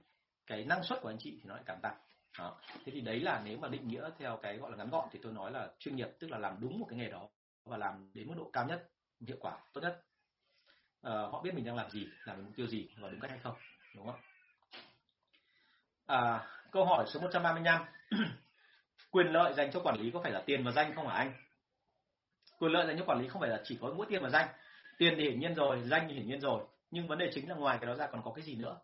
A: cái năng suất của anh chị thì nó lại càng tăng. Đó. thế thì đấy là nếu mà định nghĩa theo cái gọi là ngắn gọn thì tôi nói là chuyên nghiệp, tức là làm đúng một cái nghề đó và làm đến mức độ cao nhất hiệu quả tốt nhất. À, họ biết mình đang làm gì làm mục tiêu gì và đúng cách hay không đúng không? À, câu hỏi số 135 quyền lợi dành cho quản lý có phải là tiền và danh không hả anh? Quyền lợi dành cho quản lý không phải là chỉ có mỗi tiền và danh. Tiền thì hiển nhiên rồi danh thì hiển nhiên rồi nhưng vấn đề chính là ngoài cái đó ra còn có cái gì nữa?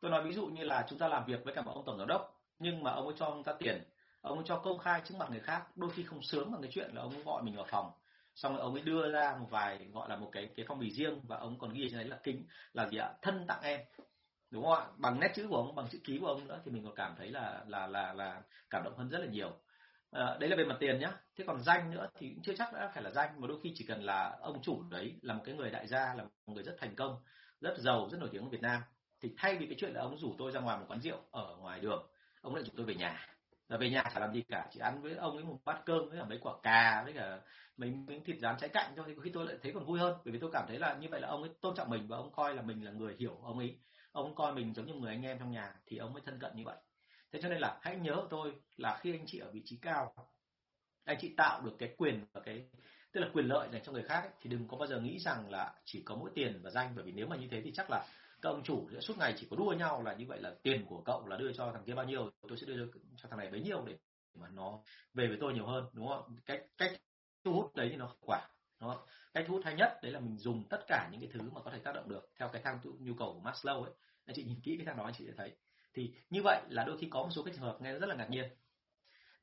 A: Tôi nói ví dụ như là chúng ta làm việc với cả một ông tổng giám đốc nhưng mà ông ấy cho ông ta tiền ông ấy cho công khai trước mặt người khác đôi khi không sướng bằng cái chuyện là ông ấy gọi mình vào phòng xong rồi ông ấy đưa ra một vài gọi là một cái cái phong bì riêng và ông còn ghi trên đấy là kính là gì ạ? Thân tặng em. Đúng không ạ? Bằng nét chữ của ông bằng chữ ký của ông nữa thì mình còn cảm thấy là là là là cảm động hơn rất là nhiều. À, đấy là về mặt tiền nhá. Thế còn danh nữa thì cũng chưa chắc đã phải là danh mà đôi khi chỉ cần là ông chủ đấy là một cái người đại gia là một người rất thành công rất giàu rất nổi tiếng ở Việt Nam thì thay vì cái chuyện là ông rủ tôi ra ngoài một quán rượu ở ngoài đường ông lại rủ tôi về nhà là về nhà chả làm gì cả chỉ ăn với ông ấy một bát cơm với cả mấy quả cà với cả mấy miếng thịt rán trái cạnh thôi. Thì khi tôi lại thấy còn vui hơn bởi vì tôi cảm thấy là như vậy là ông ấy tôn trọng mình và ông coi là mình là người hiểu ông ấy. Ông coi mình giống như người anh em trong nhà thì ông mới thân cận như vậy. Thế cho nên là hãy nhớ tôi là khi anh chị ở vị trí cao anh chị tạo được cái quyền và cái tức là quyền lợi dành cho người khác ấy, thì đừng có bao giờ nghĩ rằng là chỉ có mỗi tiền và danh bởi vì nếu mà như thế thì chắc là các ông chủ sẽ suốt ngày chỉ có đua nhau là như vậy là tiền của cậu là đưa cho thằng kia bao nhiêu, tôi sẽ đưa cho thằng này bấy nhiêu để mà nó về với tôi nhiều hơn, đúng không? Cách cách thu hút đấy thì nó hiệu quả, đúng không? Cách thu hút hay nhất đấy là mình dùng tất cả những cái thứ mà có thể tác động được theo cái thang nhu cầu của Maslow ấy. Anh chị nhìn kỹ cái thang đó anh chị sẽ thấy. Thì như vậy là đôi khi có một số cái trường hợp nghe rất là ngạc nhiên.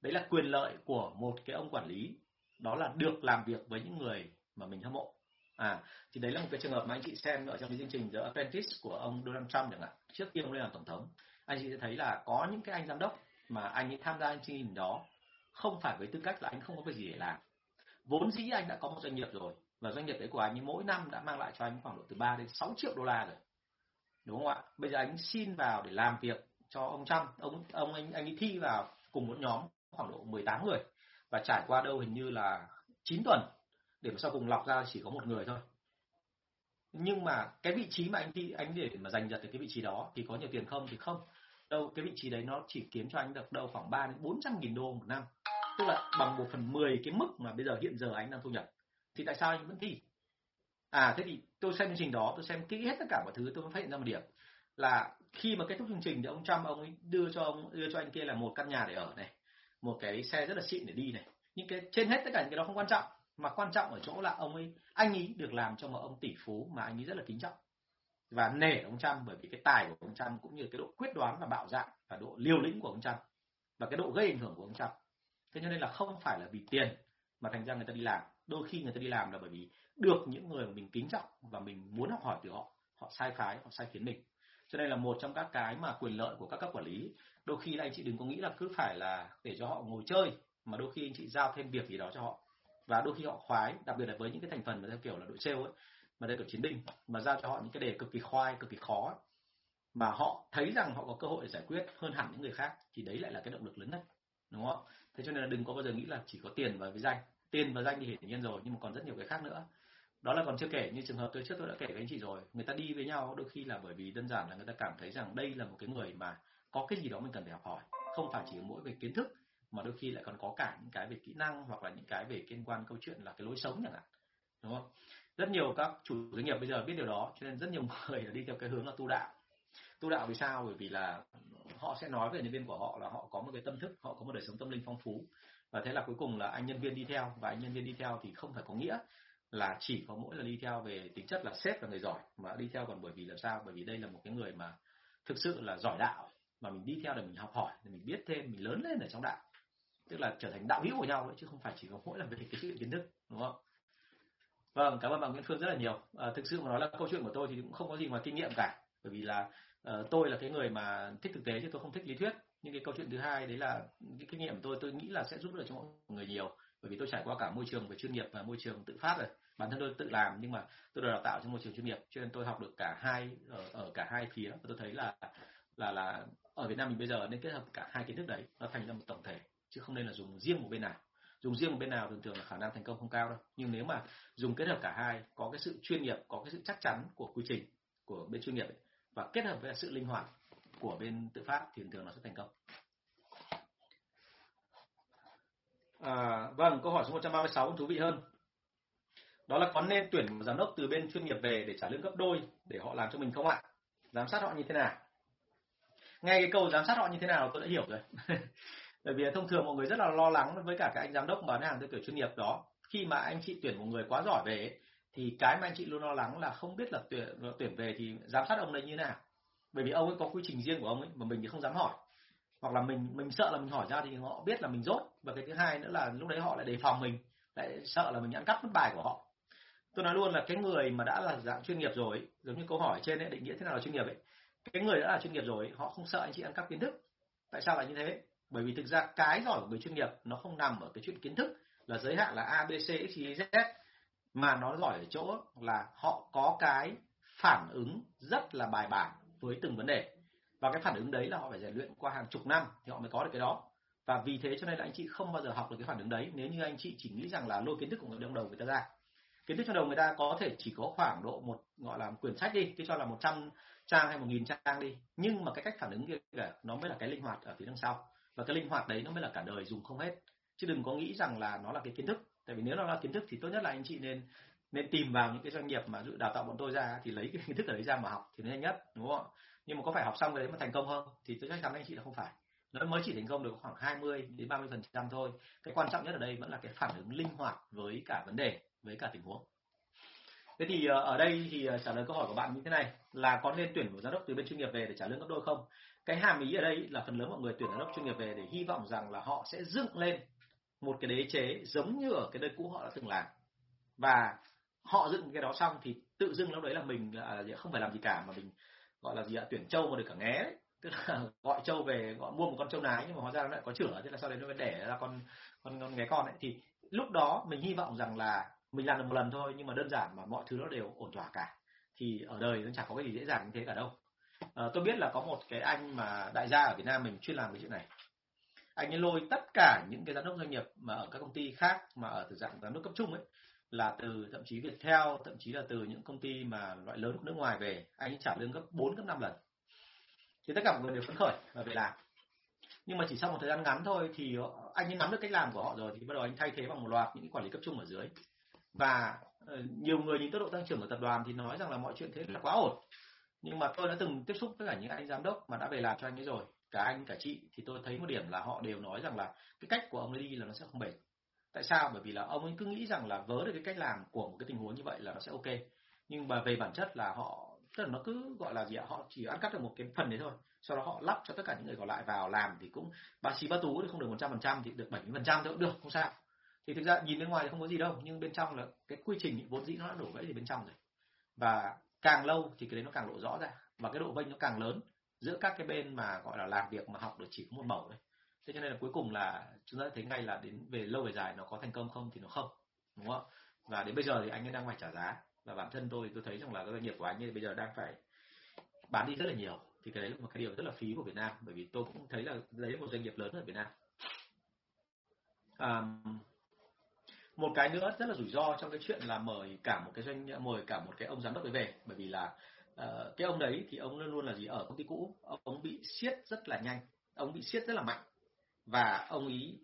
A: Đấy là quyền lợi của một cái ông quản lý, đó là được làm việc với những người mà mình hâm mộ à thì đấy là một cái trường hợp mà anh chị xem ở trong cái chương trình The Apprentice của ông Donald Trump chẳng hạn. Trước khi ông lên làm tổng thống, anh chị sẽ thấy là có những cái anh giám đốc mà anh ấy tham gia chương trình đó không phải với tư cách là anh không có việc gì để làm. Vốn dĩ anh đã có một doanh nghiệp rồi và doanh nghiệp đấy của anh ấy mỗi năm đã mang lại cho anh khoảng độ từ 3 đến 6 triệu đô la rồi. Đúng không ạ? Bây giờ anh xin vào để làm việc cho ông Trump. Ông ông, anh anh ấy thi vào cùng một nhóm khoảng độ 18 người và trải qua đâu hình như là 9 tuần để mà sau cùng lọc ra chỉ có một người thôi. Nhưng mà cái vị trí mà anh thi, anh để mà giành giật được cái vị trí đó thì có nhiều tiền không thì không. Đâu, cái vị trí đấy nó chỉ kiếm cho anh được đâu khoảng 3 đến 400 nghìn đô một năm. Tức là bằng một phần mười cái mức mà bây giờ hiện giờ anh đang thu nhập. Thì tại sao anh vẫn thi? À thế thì tôi xem chương trình đó, tôi xem kỹ hết tất cả mọi thứ, tôi mới phát hiện ra một điểm. Là khi mà kết thúc chương trình thì ông Trump, ông ấy đưa cho ông, đưa cho anh kia là một căn nhà để ở này, một cái xe rất là xịn để đi này. Nhưng cái, trên hết tất cả những cái đó không quan trọng mà quan trọng ở chỗ là ông ấy, anh ấy được làm cho một ông tỷ phú mà anh ấy rất là kính trọng. Và nể ông Trump, bởi vì cái tài của ông Trump cũng như cái độ quyết đoán và bạo dạn và độ liều lĩnh của ông Trump và cái độ gây ảnh hưởng của ông Trump. Thế cho nên là không phải là vì tiền mà thành ra người ta đi làm. Đôi khi người ta đi làm là bởi vì được những người mà mình kính trọng và mình muốn học hỏi từ họ họ sai phái, họ sai khiến mình. Cho nên là một trong các cái mà quyền lợi của các cấp quản lý, đôi khi là anh chị đừng có nghĩ là cứ phải là để cho họ ngồi chơi, mà đôi khi anh chị giao thêm việc gì đó cho họ và đôi khi họ khoái đặc biệt là với những cái thành phần mà theo kiểu là đội sale ấy mà đây kiểu chiến binh mà giao cho họ những cái đề cực kỳ khoai cực kỳ khó ấy, mà họ thấy rằng họ có cơ hội để giải quyết hơn hẳn những người khác thì đấy lại là cái động lực lớn nhất đúng không? Thế cho nên là đừng có bao giờ nghĩ là chỉ có tiền và với danh tiền và danh thì hiển nhiên rồi nhưng mà còn rất nhiều cái khác nữa. Đó là còn chưa kể như trường hợp tôi trước tôi đã kể với anh chị rồi người ta đi với nhau đôi khi là bởi vì đơn giản là người ta cảm thấy rằng đây là một cái người mà có cái gì đó mình cần phải học hỏi không phải chỉ mỗi về kiến thức mà đôi khi lại còn có cả những cái về kỹ năng hoặc là những cái về liên quan câu chuyện là cái lối sống chẳng hạn, đúng không? Rất nhiều các chủ doanh nghiệp bây giờ biết điều đó, cho nên rất nhiều người là đi theo cái hướng là tu đạo. Tu đạo vì sao? Bởi vì là họ sẽ nói về nhân viên của họ là họ có một cái tâm thức, họ có một đời sống tâm linh phong phú. Và thế là cuối cùng là anh nhân viên đi theo, và anh nhân viên đi theo thì không phải có nghĩa là chỉ có mỗi là đi theo về tính chất là sếp là người giỏi, mà đi theo còn bởi vì làm sao? Bởi vì đây là một cái người mà thực sự là giỏi đạo, mà mình đi theo để mình học hỏi, để mình biết thêm, mình lớn lên ở trong đạo tức là trở thành đạo hữu của nhau ấy, chứ không phải chỉ có mỗi là về cái chuyện kiến thức đúng không? Vâng cảm ơn bạn Nguyễn Phương rất là nhiều. À, thực sự mà nói là câu chuyện của tôi thì cũng không có gì ngoài kinh nghiệm cả bởi vì là uh, tôi là cái người mà thích thực tế chứ tôi không thích lý thuyết. Nhưng cái câu chuyện thứ hai đấy là cái kinh nghiệm của tôi tôi nghĩ là sẽ giúp được cho mọi người nhiều bởi vì tôi trải qua cả môi trường về chuyên nghiệp và môi trường tự phát rồi. Bản thân tôi tự làm nhưng mà tôi được đào tạo trong môi trường chuyên nghiệp cho nên tôi học được cả hai ở, ở cả hai phía. Và tôi thấy là là là ở Việt Nam mình bây giờ nên kết hợp cả hai kiến thức đấy nó thành ra một tổng thể chứ không nên là dùng riêng một bên nào. Dùng riêng một bên nào thường thường là khả năng thành công không cao đâu. Nhưng nếu mà dùng kết hợp cả hai có cái sự chuyên nghiệp có cái sự chắc chắn của quy trình của bên chuyên nghiệp ấy, và kết hợp với sự linh hoạt của bên tự phát thì thường thường nó sẽ thành công. À, vâng câu hỏi số 136 thú vị hơn. Đó là có nên tuyển một giám đốc từ bên chuyên nghiệp về để trả lương gấp đôi để họ làm cho mình không ạ? Giám sát họ như thế nào? Ngay cái câu giám sát họ như thế nào tôi đã hiểu rồi. bởi vì thông thường mọi người rất là lo lắng với cả các anh giám đốc bán hàng theo kiểu chuyên nghiệp đó. Khi mà anh chị tuyển một người quá giỏi về thì cái mà anh chị luôn lo lắng là không biết là tuyển tuyển về thì giám sát ông đấy như thế nào. Bởi vì ông ấy có quy trình riêng của ông ấy mà mình thì không dám hỏi. Hoặc là mình mình sợ là mình hỏi ra thì họ biết là mình dốt và cái thứ hai nữa là lúc đấy họ lại đề phòng mình, lại sợ là mình ăn cắp mất bài của họ. Tôi nói luôn là cái người mà đã là dạng chuyên nghiệp rồi giống như câu hỏi trên ấy, định nghĩa thế nào là chuyên nghiệp ấy, cái người đã là chuyên nghiệp rồi họ không sợ anh chị ăn cắp kiến thức. Tại sao lại như thế? Bởi vì thực ra cái giỏi của người chuyên nghiệp nó không nằm ở cái chuyện kiến thức là giới hạn là a, b, c, x, y, z. Mà nó giỏi ở chỗ là họ có cái phản ứng rất là bài bản với từng vấn đề. Và cái phản ứng đấy là họ phải rèn luyện qua hàng chục năm thì họ mới có được cái đó. Và vì thế cho nên là anh chị không bao giờ học được cái phản ứng đấy nếu như anh chị chỉ nghĩ rằng là lôi kiến thức của người trong đầu người ta ra. Kiến thức trong đầu người ta có thể chỉ có khoảng độ một, gọi là, quyển sách đi cái cho là 100 trang hay một nghìn trang đi. Nhưng mà cái cách phản ứng kia nó mới là cái linh hoạt ở phía đằng sau và cái linh hoạt đấy nó mới là cả đời dùng không hết. Chứ đừng có nghĩ rằng là nó là cái kiến thức. Tại vì nếu nó là kiến thức thì tốt nhất là anh chị nên nên tìm vào những cái doanh nghiệp mà đào tạo bọn tôi ra thì lấy cái kiến thức ở đấy ra mà học thì nó nhanh nhất, đúng không nhưng mà có phải học xong cái đấy mà thành công không? Thì tôi chắc chắn anh chị là không phải. Nó mới chỉ thành công được khoảng 20 đến 30 phần trăm thôi. Cái quan trọng nhất ở đây vẫn là cái phản ứng linh hoạt với cả vấn đề, với cả tình huống. Thế thì ờ, ở đây thì ờ, trả lời câu hỏi của bạn như thế này. Là có nên tuyển một giám đốc từ bên chuyên nghiệp về để trả lương gấp đôi không? Cái hàm ý ở đây là phần lớn mọi người tuyển giám đốc chuyên nghiệp về để hy vọng rằng là họ sẽ dựng lên một cái đế chế giống như ở cái nơi cũ họ đã từng làm. Và họ dựng cái đó xong thì tự dưng lúc đấy là mình là không phải làm gì cả mà mình, gọi là gì ạ, tuyển trâu mà được cả nghé đấy. Tức là gọi trâu về, gọi mua một con trâu nái nhưng mà hóa ra nó lại có chửa, thế là sau đấy nó mới đẻ ra con con con nghé con ấy thì lúc đó mình hy vọng rằng là mình làm được một lần thôi nhưng mà đơn giản mà mọi thứ nó đều ổn thỏa cả. Thì ở đời nó chẳng có cái gì dễ dàng như thế cả đâu à, tôi biết là có một cái anh mà đại gia ở Việt Nam mình chuyên làm cái chuyện này. Anh ấy lôi tất cả những cái giám đốc doanh nghiệp mà ở các công ty khác mà ở từ dạng giám đốc cấp trung ấy là từ thậm chí Viettel thậm chí là từ những công ty mà loại lớn của nước ngoài về. Anh ấy trả lương gấp 4 gấp 5 lần. Thì tất cả mọi người đều phấn khởi và về làm. Nhưng mà chỉ sau một thời gian ngắn thôi thì anh ấy nắm được cách làm của họ rồi thì bắt đầu anh thay thế bằng một loạt những quản lý cấp trung ở dưới. Và ờ, nhiều người nhìn tốc độ tăng trưởng của tập đoàn thì nói rằng là mọi chuyện thế là quá ổn nhưng mà tôi đã từng tiếp xúc với cả những anh giám đốc mà đã về làm cho anh ấy rồi. Cả anh, cả chị, thì tôi thấy một điểm là họ đều nói rằng là cái cách của ông ấy đi là nó sẽ không bền. Tại sao? Bởi vì là ông ấy cứ nghĩ rằng là vớ được cái cách làm của một cái tình huống như vậy là nó sẽ ok. Nhưng mà về bản chất là họ, tức là nó cứ gọi là gì ạ? Họ chỉ ăn cắt được một cái phần đấy thôi. Sau đó họ lắp cho tất cả những người còn lại vào làm thì cũng, ba xí ba tú thì không được một trăm phần trăm thì được bảy mươi phần trăm cũng được, không sao. Thì thực ra nhìn bên ngoài thì không có gì đâu, nhưng bên trong là cái quy trình, vốn dĩ nó đã đổ gãy thì bên trong rồi. Và càng lâu thì cái đấy nó càng lộ rõ ra. Và cái độ vênh nó càng lớn giữa các cái bên mà gọi là làm việc mà học được chỉ có một mẫu đấy thế cho nên là cuối cùng là chúng ta thấy ngay là đến về lâu về dài nó có thành công không thì nó không đúng không? Và đến bây giờ thì anh ấy đang phải trả giá. Và bản thân tôi tôi thấy rằng là cái doanh nghiệp của anh ấy bây giờ đang phải bán đi rất là nhiều. Thì cái đấy là một cái điều rất là phí của Việt Nam. Bởi vì tôi cũng thấy là đấy là một doanh nghiệp lớn ở Việt Nam. À, một cái nữa rất là rủi ro trong cái chuyện là mời cả một cái doanh mời cả một cái ông giám đốc đấy về. Bởi vì là uh, cái ông đấy thì ông luôn luôn là gì? Ở công ty cũ. Ông bị siết rất là nhanh. Ông bị siết rất là mạnh. Và ông ý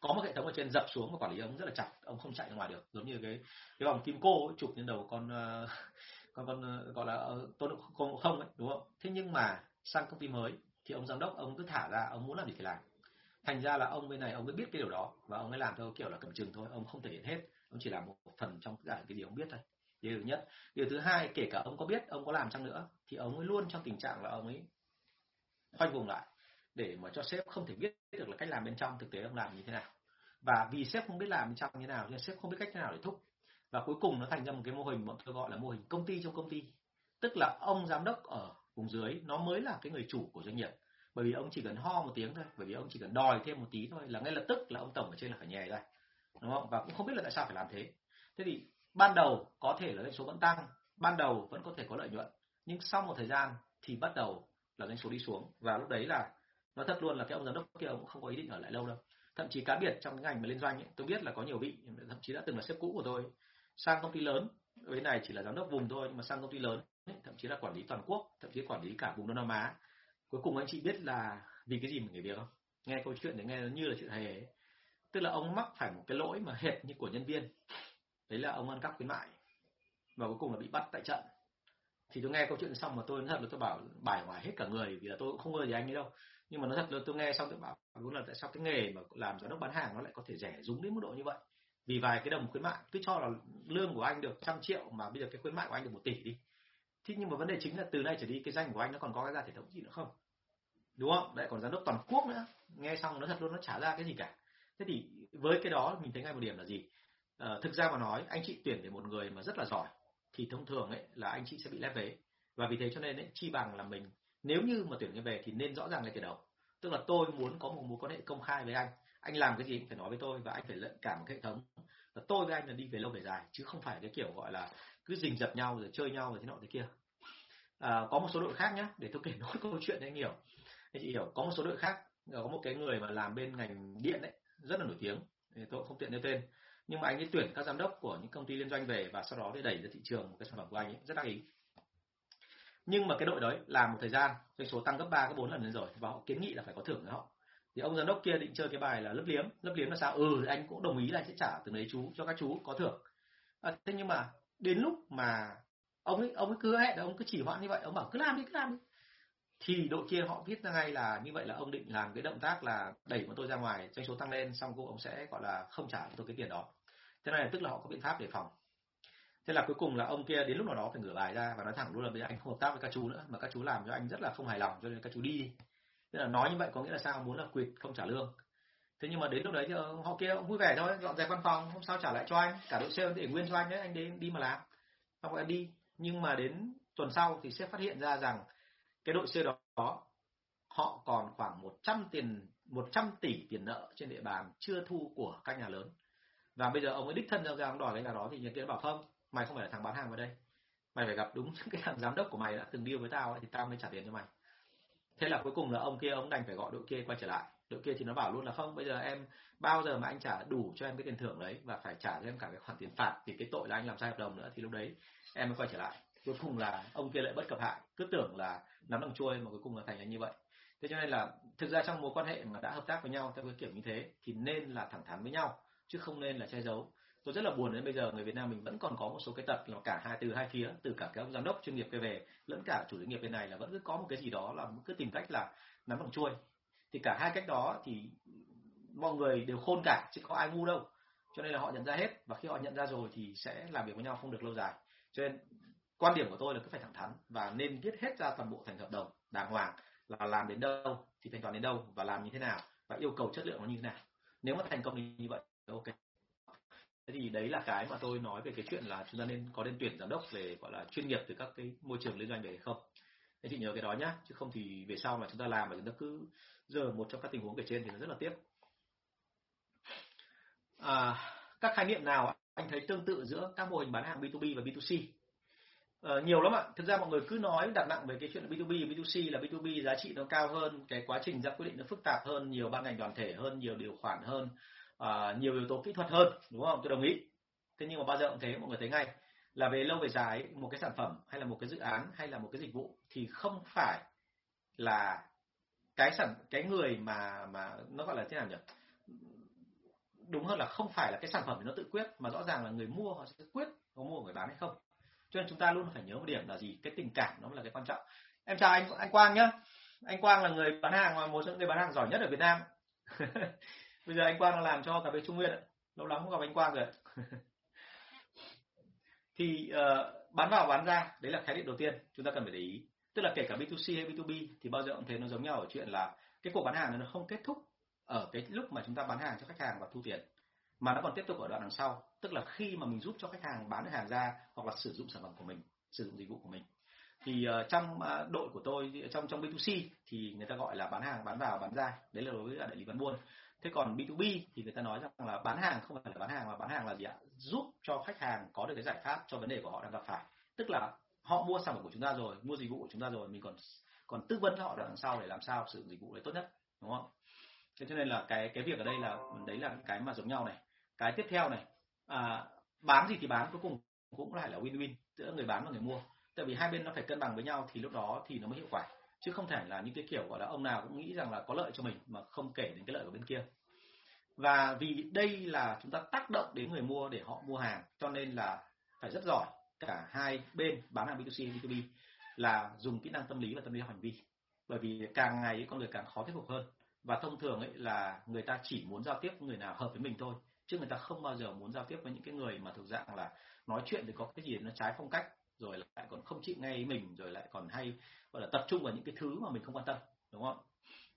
A: có một hệ thống ở trên dập xuống và quản lý ông rất là chặt. Ông không chạy ra ngoài được. Giống như cái cái vòng kim cô ấy, chụp lên đầu con uh, con con uh, gọi là uh, tôn không không ấy đúng không? Thế nhưng mà sang công ty mới thì ông giám đốc ông cứ thả ra ông muốn làm gì thì làm thành ra là ông bên này, ông mới biết cái điều đó và ông ấy làm theo kiểu là cầm chừng thôi, ông không thể hiện hết. Ông chỉ làm một phần trong tất cả cái điều ông biết thôi. Điều thứ nhất. Điều thứ hai, kể cả ông có biết ông có làm chăng nữa, thì ông ấy luôn trong tình trạng là ông ấy khoanh vùng lại để mà cho sếp không thể biết được là cách làm bên trong thực tế ông làm như thế nào. Và vì sếp không biết làm bên trong như thế nào, nên sếp không biết cách thế nào để thúc. Và cuối cùng nó thành ra một cái mô hình bọn tôi gọi là mô hình công ty trong công ty. Tức là ông giám đốc ở vùng dưới, nó mới là cái người chủ của doanh nghiệp bởi vì ông chỉ cần ho một tiếng thôi bởi vì ông chỉ cần đòi thêm một tí thôi là ngay lập tức là ông tổng ở trên là phải nhè ra đúng không? Và cũng không biết là tại sao phải làm thế. Thế thì ban đầu có thể là doanh số vẫn tăng ban đầu vẫn có thể có lợi nhuận nhưng sau một thời gian thì bắt đầu là doanh số đi xuống. Và lúc đấy là nói thật luôn là cái ông giám đốc kia ông cũng không có ý định ở lại lâu đâu. Thậm chí cá biệt trong cái ngành mà liên doanh ấy, tôi biết là có nhiều vị thậm chí đã từng là sếp cũ của tôi sang công ty lớn bên này chỉ là giám đốc vùng thôi nhưng mà sang công ty lớn ấy, thậm chí là quản lý toàn quốc thậm chí quản lý cả vùng đông nam á cuối cùng anh chị biết là vì cái gì mà nghỉ việc không? Nghe câu chuyện thì nghe nó như là chuyện hề ấy. tức là ông mắc phải một cái lỗi mà hệt như của nhân viên. Đấy là ông ăn cắp khuyến mại. Và cuối cùng là bị bắt tại trận. Thì tôi nghe câu chuyện xong mà tôi nói thật là tôi bảo bài hoài hết cả người vì là tôi cũng không ngờ gì anh ấy đâu. Nhưng mà nó thật là tôi nghe xong tôi bảo đúng là tại sao cái nghề mà làm giám đốc bán hàng nó lại có thể rẻ rúng đến mức độ như vậy? Vì vài cái đồng khuyến mại cứ cho là lương của anh được trăm triệu mà bây giờ cái khuyến mại của anh được một tỷ đi thế nhưng mà vấn đề chính là từ nay trở đi cái danh của anh nó còn có cái ra thể thống gì nữa không? Đúng không? Lại còn giám đốc toàn quốc nữa. Nghe xong nó thật luôn nó trả ra cái gì cả. Thế thì với cái đó mình thấy ngay một điểm là gì? À, thực ra mà nói anh chị tuyển để một người mà rất là giỏi thì thông thường ấy là anh chị sẽ bị lép vế. Và vì thế cho nên ấy, chi bằng là mình nếu như mà tuyển người về thì nên rõ ràng ngay từ đầu. Tức là tôi muốn có một mối quan hệ công khai với anh. Anh làm cái gì phải nói với tôi và anh phải lận cả một hệ thống và tôi với anh là đi về lâu về dài chứ không phải cái kiểu gọi là cứ rình dập nhau rồi chơi nhau rồi thế nọ thế kia. À, có một số đội khác nhá để tôi kể nốt câu chuyện anh hiểu. Anh chị hiểu có một số đội khác ờ, có một cái người mà làm bên ngành điện đấy rất là nổi tiếng thì tôi không tiện nêu tên. Nhưng mà anh ấy tuyển các giám đốc của những công ty liên doanh về và sau đó để đẩy ra thị trường một cái sản phẩm của anh ấy rất đắc ý. Nhưng mà cái đội đấy làm một thời gian doanh số tăng gấp 3 gấp 4 lần lên rồi và họ kiến nghị là phải có thưởng cho họ thì ông giám đốc kia định chơi cái bài là lấp liếm lấp liếm là sao? Ừ anh cũng đồng ý là sẽ trả từng đấy chú cho các chú có thưởng. À, thế nhưng mà đến lúc mà ông ấy ông ấy cứ hẹn ông cứ chỉ hoãn như vậy ông bảo cứ làm đi cứ làm đi. Thì đội kia họ viết ra ngay là như vậy là ông định làm cái động tác là đẩy bọn tôi ra ngoài doanh số tăng lên xong cô ông sẽ gọi là không trả tôi cái tiền đó. Thế này tức là họ có biện pháp để phòng. Thế là cuối cùng là ông kia đến lúc nào đó phải ngửa bài ra và nói thẳng luôn là bây giờ anh không hợp tác với các chú nữa mà các chú làm cho anh rất là không hài lòng cho nên các chú đi tức là nói như vậy có nghĩa là sao muốn là quỵt không trả lương. Thế nhưng mà đến lúc đấy thì ờ, họ kia cũng vui vẻ thôi dọn dẹp văn phòng không sao trả lại cho anh cả đội sale để nguyên cho anh đấy anh đến đi mà làm. Xong rồi anh đi. Nhưng mà đến tuần sau thì sếp phát hiện ra rằng cái đội sale đó họ còn khoảng 100 tiền 100 tỷ tiền nợ trên địa bàn chưa thu của các nhà lớn. Và bây giờ ông ấy đích thân ra ông đòi cái nhà đó thì nhân kia bảo không mày không phải là thằng bán hàng vào đây. Mày phải gặp đúng những cái thằng giám đốc của mày đã từng deal với tao ấy, thì tao mới trả tiền cho mày thế là cuối cùng là ông kia, ông đành phải gọi đội kia quay trở lại. Đội kia thì nó bảo luôn là không, bây giờ em, bao giờ mà anh trả đủ cho em cái tiền thưởng đấy và phải trả cho em cả cái khoản tiền phạt thì cái tội là anh làm sai hợp đồng nữa, thì lúc đấy em mới quay trở lại. Cuối cùng là ông kia lại bất cập hại. Cứ tưởng là nắm bằng chuôi mà cuối cùng là thành ra như vậy. Thế cho nên là thực ra trong mối quan hệ mà đã hợp tác với nhau theo cái kiểu như thế thì nên là thẳng thắn với nhau, chứ không nên là che giấu tôi rất là buồn đến bây giờ người Việt Nam mình vẫn còn có một số cái tật là cả hai, từ hai phía, từ cả cái ông giám đốc chuyên nghiệp kia về lẫn cả chủ doanh nghiệp bên này là vẫn cứ có một cái gì đó là cứ tìm cách là nắm bằng chuôi. Thì cả hai cách đó thì mọi người đều khôn cả, chứ có ai ngu đâu. Cho nên là họ nhận ra hết và khi họ nhận ra rồi thì sẽ làm việc với nhau không được lâu dài. Cho nên quan điểm của tôi là cứ phải thẳng thắn và nên viết hết ra toàn bộ thành hợp đồng, đàng hoàng là làm đến đâu thì thanh toán đến đâu và làm như thế nào và yêu cầu chất lượng nó như thế nào. Nếu mà thành công thì như vậy, ok thế thì đấy là cái mà tôi nói về cái chuyện là chúng ta nên có nên tuyển giám đốc về gọi là chuyên nghiệp từ các cái môi trường liên doanh về hay không. Thế chị nhớ cái đó nhá chứ không thì về sau mà chúng ta làm mà chúng ta cứ giờ một trong các tình huống kể trên thì nó rất là tiếc. À, các khái niệm nào anh thấy tương tự giữa các mô hình bán hàng B2B và B2C Ờ, nhiều lắm ạ. Thực ra mọi người cứ nói đặt nặng về cái chuyện là B2B, B2C là B2B giá trị nó cao hơn, cái quá trình ra quyết định nó phức tạp hơn, nhiều ban ngành đoàn thể hơn, nhiều điều khoản hơn, à, nhiều yếu tố kỹ thuật hơn, đúng không? Tôi đồng ý. Thế nhưng mà bao giờ cũng thế, mọi người thấy ngay là về lâu về dài một cái sản phẩm hay là một cái dự án hay là một cái dịch vụ thì không phải là cái sản cái người mà mà nó gọi là thế nào nhỉ? Đúng hơn là không phải là cái sản phẩm nó tự quyết mà rõ ràng là người mua họ sẽ quyết có mua người bán hay không cho nên chúng ta luôn phải nhớ một điểm là gì cái tình cảm nó là cái quan trọng em chào anh anh Quang nhá anh Quang là người bán hàng mà một trong những người bán hàng giỏi nhất ở Việt Nam bây giờ anh Quang đang làm cho cà phê Trung Nguyên lâu lắm không gặp anh Quang rồi thì uh, bán vào bán ra đấy là khái niệm đầu tiên chúng ta cần phải để ý. Tức là kể cả B2C hay B2B thì bao giờ cũng thấy nó giống nhau ở chuyện là cái cuộc bán hàng nó không kết thúc ở cái lúc mà chúng ta bán hàng cho khách hàng và thu tiền mà nó còn tiếp tục ở đoạn đằng sau. Tức là khi mà mình giúp cho khách hàng bán được hàng ra hoặc là sử dụng sản phẩm của mình sử dụng dịch vụ của mình. Thì uh, trong uh, đội của tôi trong trong B2C thì người ta gọi là bán hàng bán vào bán ra. Đấy là đối với đại lý bán buôn thế còn B2B thì người ta nói rằng là bán hàng không phải là bán hàng mà bán hàng là gì ạ? Giúp cho khách hàng có được cái giải pháp cho vấn đề của họ đang gặp phải. Tức là họ mua sản phẩm của chúng ta rồi mua dịch vụ của chúng ta rồi mình còn còn tư vấn cho họ đằng sau để làm sao sử dụng dịch vụ đấy tốt nhất đúng không? Thế cho nên là cái cái việc ở đây là đấy là cái mà giống nhau này. Cái tiếp theo này à, bán gì thì bán cuối cùng cũng lại là win-win giữa người bán và người mua. Tại vì hai bên nó phải cân bằng với nhau thì lúc đó thì nó mới hiệu quả chứ không thể là những cái kiểu, gọi là, ông nào cũng nghĩ rằng là có lợi cho mình mà không kể đến cái lợi của bên kia. Và vì đây là chúng ta tác động đến người mua để họ mua hàng, cho nên là phải rất giỏi. Cả hai bên bán hàng B2C B2B là dùng kỹ năng tâm lý và tâm lý hành vi. Bởi vì càng ngày con người càng khó thuyết phục hơn. Và thông thường ấy là người ta chỉ muốn giao tiếp với người nào hợp với mình thôi, chứ người ta không bao giờ muốn giao tiếp với những cái người mà thuộc dạng là nói chuyện thì có cái gì nó trái phong cách rồi lại còn không chịu nghe ý mình rồi lại còn hay gọi là tập trung vào những cái thứ mà mình không quan tâm đúng không?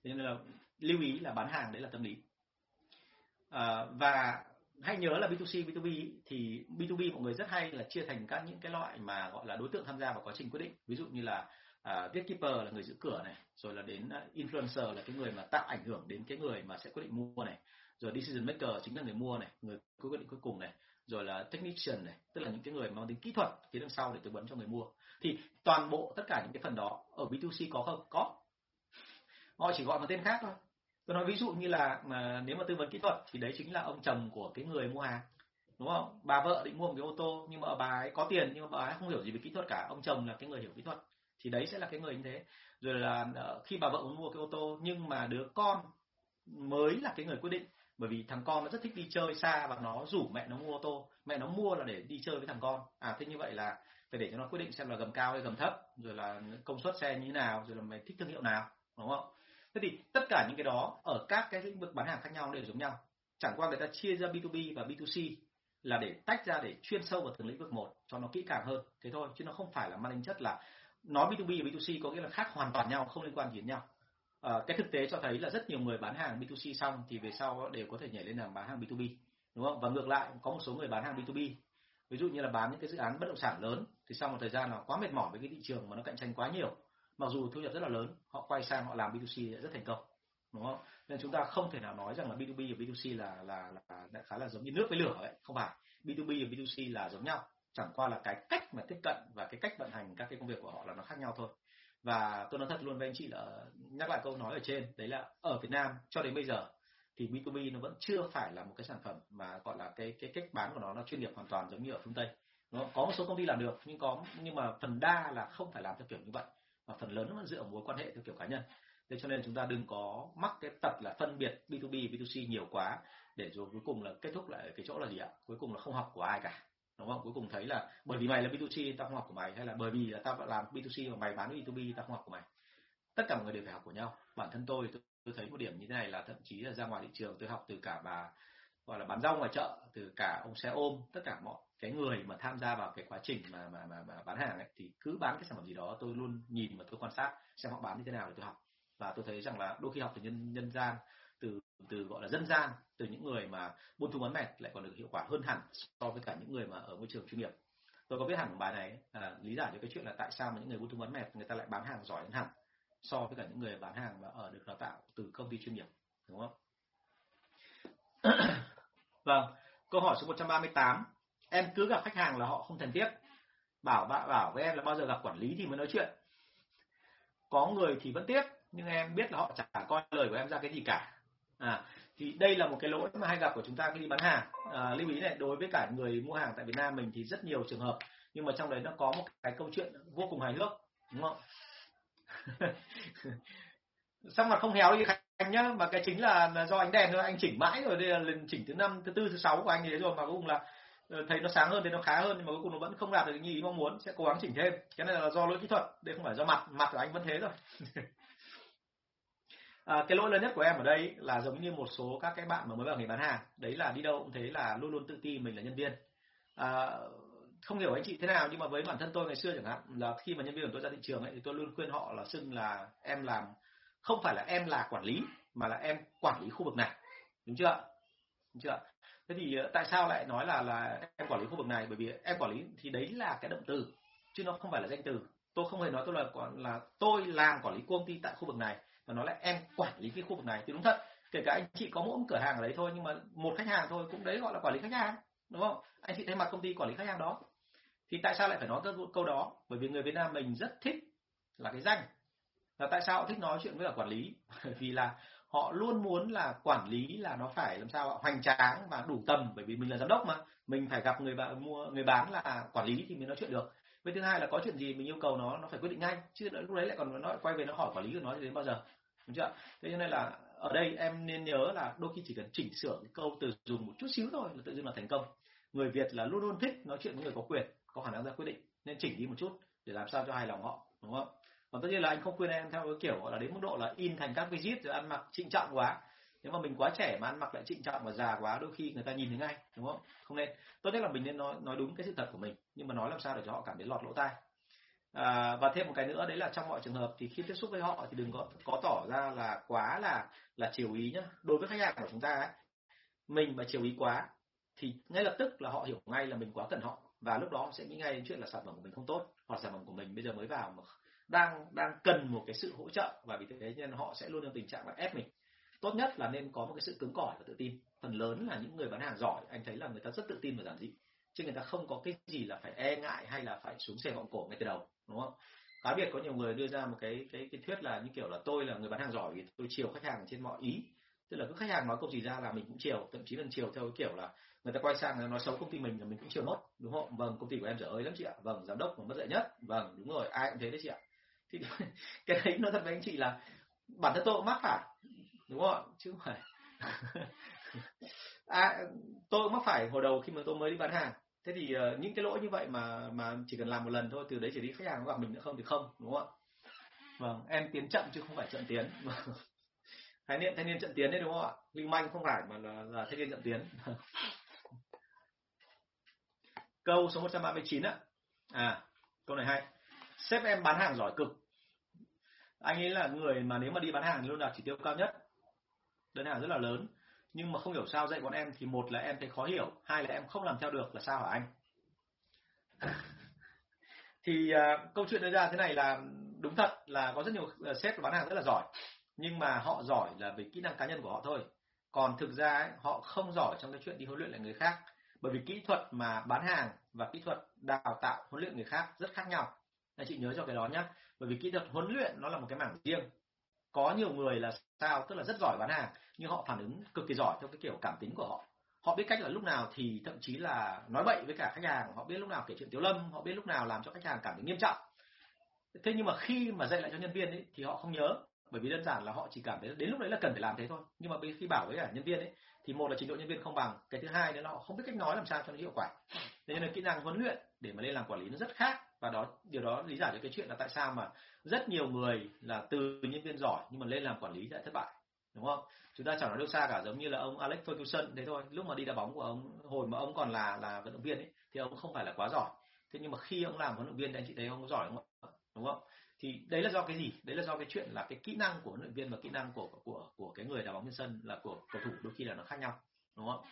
A: Thế nên là lưu ý là bán hàng đấy là tâm lý. À, và hãy nhớ là B2C, B2B thì B2B mọi người rất hay là chia thành các những cái loại mà gọi là đối tượng tham gia vào quá trình quyết định. Ví dụ như là à, gatekeeper là người giữ cửa này rồi là đến à, influencer là cái người mà tạo ảnh hưởng đến cái người mà sẽ quyết định mua này rồi decision maker chính là người mua này người quyết định cuối cùng này rồi là technician này, tức là những cái người mang tính kỹ thuật phía đằng sau để tư vấn cho người mua. Thì toàn bộ tất cả những cái phần đó ở B2C có không? Có. Họ chỉ gọi một tên khác thôi. Tôi nói ví dụ như là, mà nếu mà tư vấn kỹ thuật thì đấy chính là ông chồng của cái người mua hàng, đúng không? Bà vợ định mua một cái ô tô, nhưng mà bà ấy có tiền, nhưng mà bà ấy không hiểu gì về kỹ thuật cả. Ông chồng là cái người hiểu kỹ thuật, thì đấy sẽ là cái người như thế. Rồi là ờ, khi bà vợ muốn mua cái ô tô, nhưng mà đứa con mới là cái người quyết định bởi vì thằng con nó rất thích đi chơi xa và nó rủ mẹ nó mua ô tô. Mẹ nó mua là để đi chơi với thằng con. À thế như vậy là phải để cho nó quyết định xem là gầm cao hay gầm thấp, rồi là công suất xe như thế nào, rồi là mày thích thương hiệu nào, đúng không? Thế thì tất cả những cái đó ở các cái lĩnh vực bán hàng khác nhau đều giống nhau. Chẳng qua người ta chia ra B2B và B2C là để tách ra để chuyên sâu vào từng lĩnh vực một, cho nó kỹ càng hơn. Thế thôi, chứ nó không phải là mang tính chất là nói B2B và B2C có nghĩa là khác hoàn toàn nhau, không liên quan gì đến nhau à, cái thực tế cho thấy là rất nhiều người bán hàng B2C xong thì về sau đều có thể nhảy lên làm bán hàng B2B đúng không? Và ngược lại có một số người bán hàng B2B ví dụ như là bán những cái dự án bất động sản lớn thì sau một thời gian là quá mệt mỏi với cái thị trường mà nó cạnh tranh quá nhiều mặc dù thu nhập rất là lớn họ quay sang họ làm B2C rất thành công đúng không? Nên chúng ta không thể nào nói rằng là B2B và B2C là là là, là khá là giống như nước với lửa ấy không phải. B2B và B2C là giống nhau chẳng qua là cái cách mà tiếp cận và cái cách vận hành các cái công việc của họ là nó khác nhau thôi và tôi nói thật luôn với anh chị là ờ, nhắc lại câu nói ở trên, đấy là ở Việt Nam cho đến bây giờ thì B2B nó vẫn chưa phải là một cái sản phẩm mà gọi là cái cái cách bán của nó nó chuyên nghiệp hoàn toàn giống như ở phương Tây. Nó có một số công ty làm được, nhưng có, nhưng mà phần đa là không phải làm theo kiểu như vậy, mà phần lớn nó vẫn dựa vào mối quan hệ theo kiểu cá nhân. Thế cho nên chúng ta đừng có mắc cái tật là phân biệt B2B B2C nhiều quá để rồi cuối cùng là kết thúc lại cái chỗ là gì ạ? Cuối cùng là không học của ai cả đúng không? Cuối cùng thấy là bởi vì mày là B2C tao không học của mày hay là bởi vì là tao làm B2C mà mày bán B2B tao không học của mày. Tất cả mọi người đều phải học của nhau. Bản thân tôi tôi, tôi thấy một điểm như thế này là thậm chí là ra ngoài thị trường tôi học từ cả bà gọi là bán rau ngoài chợ từ cả ông xe ôm tất cả mọi cái người mà tham gia vào cái quá trình mà mà mà, mà bán hàng ấy thì cứ bán cái sản phẩm gì đó tôi luôn nhìn và tôi quan sát xem họ bán như thế nào để tôi học. Và tôi thấy rằng là đôi khi học từ nhân nhân gian từ gọi là dân gian từ những người mà buôn thu bán mẹt lại còn được hiệu quả hơn hẳn so với cả những người mà ở môi trường chuyên nghiệp. Tôi có viết hẳn một bài này à, lý giải cho cái chuyện là tại sao mà những người buôn thu bán mẹt người ta lại bán hàng giỏi hơn hẳn so với cả những người bán hàng mà ở được đào tạo từ công ty chuyên nghiệp đúng không? Vâng câu hỏi số 138 em cứ gặp khách hàng là họ không thân thiết. Bảo bạn bảo với em là bao giờ gặp quản lý thì mới nói chuyện. Có người thì vẫn tiếp nhưng em biết là họ chả coi lời của em ra cái gì cả à thì đây là một cái lỗi mà hay gặp của chúng ta khi đi bán hàng. À, lưu ý này đối với cả người mua hàng tại Việt Nam mình thì rất nhiều trường hợp nhưng mà trong đấy nó có một cái câu chuyện vô cùng hài hước đúng không? Sắc mặt không héo như anh nhá mà cái chính là, là do ánh đèn thôi anh chỉnh mãi rồi đây là lần chỉnh thứ năm thứ tư thứ sáu của anh ấy rồi mà cuối cùng là ờ, thấy nó sáng hơn thì nó khá hơn nhưng mà cuối cùng nó vẫn không đạt được như ý mong muốn sẽ cố gắng chỉnh thêm. Cái này là do lỗi kỹ thuật đây không phải do mặt mặt của anh vẫn thế rồi à, cái lỗi lớn nhất của em ở đây là giống như một số các cái bạn mà mới vào nghề bán hàng. Đấy là đi đâu cũng thế là luôn luôn tự ti mình là nhân viên. À, không hiểu anh chị thế nào nhưng mà với bản thân tôi ngày xưa chẳng hạn là khi mà nhân viên của tôi ra thị trường ấy thì tôi luôn khuyên họ là xưng là em làm không phải là em là quản lý mà là em quản lý khu vực này. Đúng chưa? Đúng chưa? Thế thì ờ, tại sao lại nói là là em quản lý khu vực này? Bởi vì em quản lý thì đấy là cái động từ chứ nó không phải là danh từ. Tôi không hề nói tôi là là tôi làm quản lý công ty tại khu vực này và nó là em quản lý cái khu vực này. Thì đúng thật, kể cả anh chị có mỗi một cửa hàng ở đấy thôi, nhưng mà một khách hàng thôi, cũng đấy gọi là quản lý khách hàng, đúng không? Anh chị thay mặt công ty quản lý khách hàng đó. Thì tại sao lại phải nói cái câu đó? Bởi vì người Việt Nam mình rất thích là cái danh. Là tại sao họ thích nói chuyện với cả quản lý? Bởi vì là họ luôn muốn là quản lý là nó phải làm sao hoành tráng và đủ tầm. Bởi vì mình là giám đốc mà. Mình phải gặp người bạn mua, người bán là quản lý thì mới nói chuyện được với thứ hai là có chuyện gì mình yêu cầu nó nó phải quyết định ngay. Chứ lúc đấy lại còn nó quay về nó hỏi quản lý của nó thì đến bao giờ? Đúng chưa? Thế cho nên là ở đây em nên nhớ là đôi khi chỉ cần chỉnh sửa cái câu từ dùng một chút xíu thôi là tự dưng là thành công. Người Việt là luôn luôn thích nói chuyện với người có quyền, có khả năng ra quyết định. Nên chỉnh đi một chút để làm sao cho hài lòng họ, đúng không? Còn tất nhiên là anh không khuyên em theo cái kiểu gọi là đến mức độ là in thành các visit rồi ăn mặc trịnh trọng quá nếu mà mình quá trẻ mà ăn mặc lại trịnh trọng và già quá đôi khi người ta nhìn thấy ngay đúng không? Không nên. Tốt nhất là mình nên nói nói đúng cái sự thật của mình nhưng mà nói làm sao để cho họ cảm thấy lọt lỗ tai. À, và thêm một cái nữa đấy là trong mọi trường hợp thì khi tiếp xúc với họ thì đừng có có tỏ ra là quá là là chiều ý nhá. Đối với khách hàng của chúng ta ấy, mình mà chiều ý quá thì ngay lập tức là họ hiểu ngay là mình quá cần họ. Và lúc đó họ sẽ nghĩ ngay đến chuyện là sản phẩm của mình không tốt hoặc sản phẩm của mình bây giờ mới vào mà đang đang cần một cái sự hỗ trợ. Và vì thế nên họ sẽ luôn trong tình trạng là ép mình tốt nhất là nên có một cái sự cứng cỏi và tự tin. Phần lớn là những người bán hàng giỏi, anh thấy là người ta rất tự tin và giản dị. Chứ người ta không có cái gì là phải e ngại hay là phải xuống xe vọng cổ ngay từ đầu, đúng không? Cá biệt có nhiều người đưa ra một cái cái cái thuyết là như kiểu là tôi là người bán hàng giỏi vì tôi chiều khách hàng trên mọi ý. Tức là cứ khách hàng nói câu gì ra là mình cũng chiều, thậm chí là chiều theo cái kiểu là người ta quay sang nói xấu công ty mình là mình cũng chiều nốt, đúng không? Vâng công ty của em dở ơi lắm chị ạ. Vâng giám đốc mà mất dạy nhất. Vâng đúng rồi, ai cũng thế đấy chị ạ. Thì cái đấy nó thật với anh chị là bản thân tôi cũng mắc phải đúng không chứ không phải. À, tôi mắc phải hồi đầu khi mà tôi mới đi bán hàng. Thế thì uh, những cái lỗi như vậy mà mà chỉ cần làm một lần thôi từ đấy trở đi khách hàng có gặp mình nữa không thì không đúng không ạ? Vâng em tiến chậm chứ không phải chậm tiến. Khái niệm thanh niên chậm tiến đấy đúng không ạ? Lưu manh không phải mà là, là thanh niên chậm tiến. Câu số 139 ạ. À câu này hay. Sếp em bán hàng giỏi cực. Anh ấy là người mà nếu mà đi bán hàng thì luôn đạt chỉ tiêu cao nhất đơn hàng rất là lớn. Nhưng mà không hiểu sao dạy bọn em thì một là em thấy khó hiểu hai là em không làm theo được là sao hả anh? Thì uh, câu chuyện đưa ra thế này là đúng thật là có rất nhiều à, sếp bán hàng rất là giỏi nhưng mà họ giỏi là về kỹ năng cá nhân của họ thôi. Còn thực ra ấy, họ không giỏi trong cái chuyện đi huấn luyện lại người khác bởi vì kỹ thuật mà bán hàng và kỹ thuật đào tạo huấn luyện người khác rất khác nhau. Anh chị nhớ cho cái đó nhé bởi vì kỹ thuật huấn luyện nó là một cái mảng riêng có nhiều người là sao, tức là rất giỏi bán hàng, nhưng họ phản ứng cực kỳ giỏi theo cái kiểu cảm tính của họ. Họ biết cách là lúc nào thì thậm chí là nói bậy với cả khách hàng, họ biết lúc nào kể chuyện tiểu lâm, họ biết lúc nào làm cho khách hàng cảm thấy nghiêm trọng. Thế nhưng mà khi mà dạy lại cho nhân viên ấy, thì họ không nhớ, bởi vì đơn giản là họ chỉ cảm thấy đến lúc đấy là cần phải làm thế thôi. Nhưng mà khi bảo với cả nhân viên ấy, thì một là trình độ nhân viên không bằng, cái thứ hai nữa là họ không biết cách nói làm sao cho nó hiệu quả. Thế nên là kỹ năng huấn luyện để mà lên làm quản lý nó rất khác và đó, điều đó lý giải cho cái chuyện là tại sao mà rất nhiều người là từ nhân viên giỏi nhưng mà lên làm quản lý lại thất bại, đúng không? Chúng ta chẳng nói đâu xa cả, giống như là ông Alex Ferguson thế thôi. Lúc mà đi đá bóng của ông, hồi mà ông còn là là vận động viên ấy, thì ông không phải là quá giỏi. Thế nhưng mà khi ông làm huấn luyện viên thì anh chị thấy ông giỏi không ạ? Đúng không? Thì đấy là do cái gì? Đấy là do cái chuyện là cái kỹ năng của huấn luyện viên và kỹ năng của của của cái người đá bóng trên sân là của cầu thủ đôi khi là nó khác nhau, đúng không?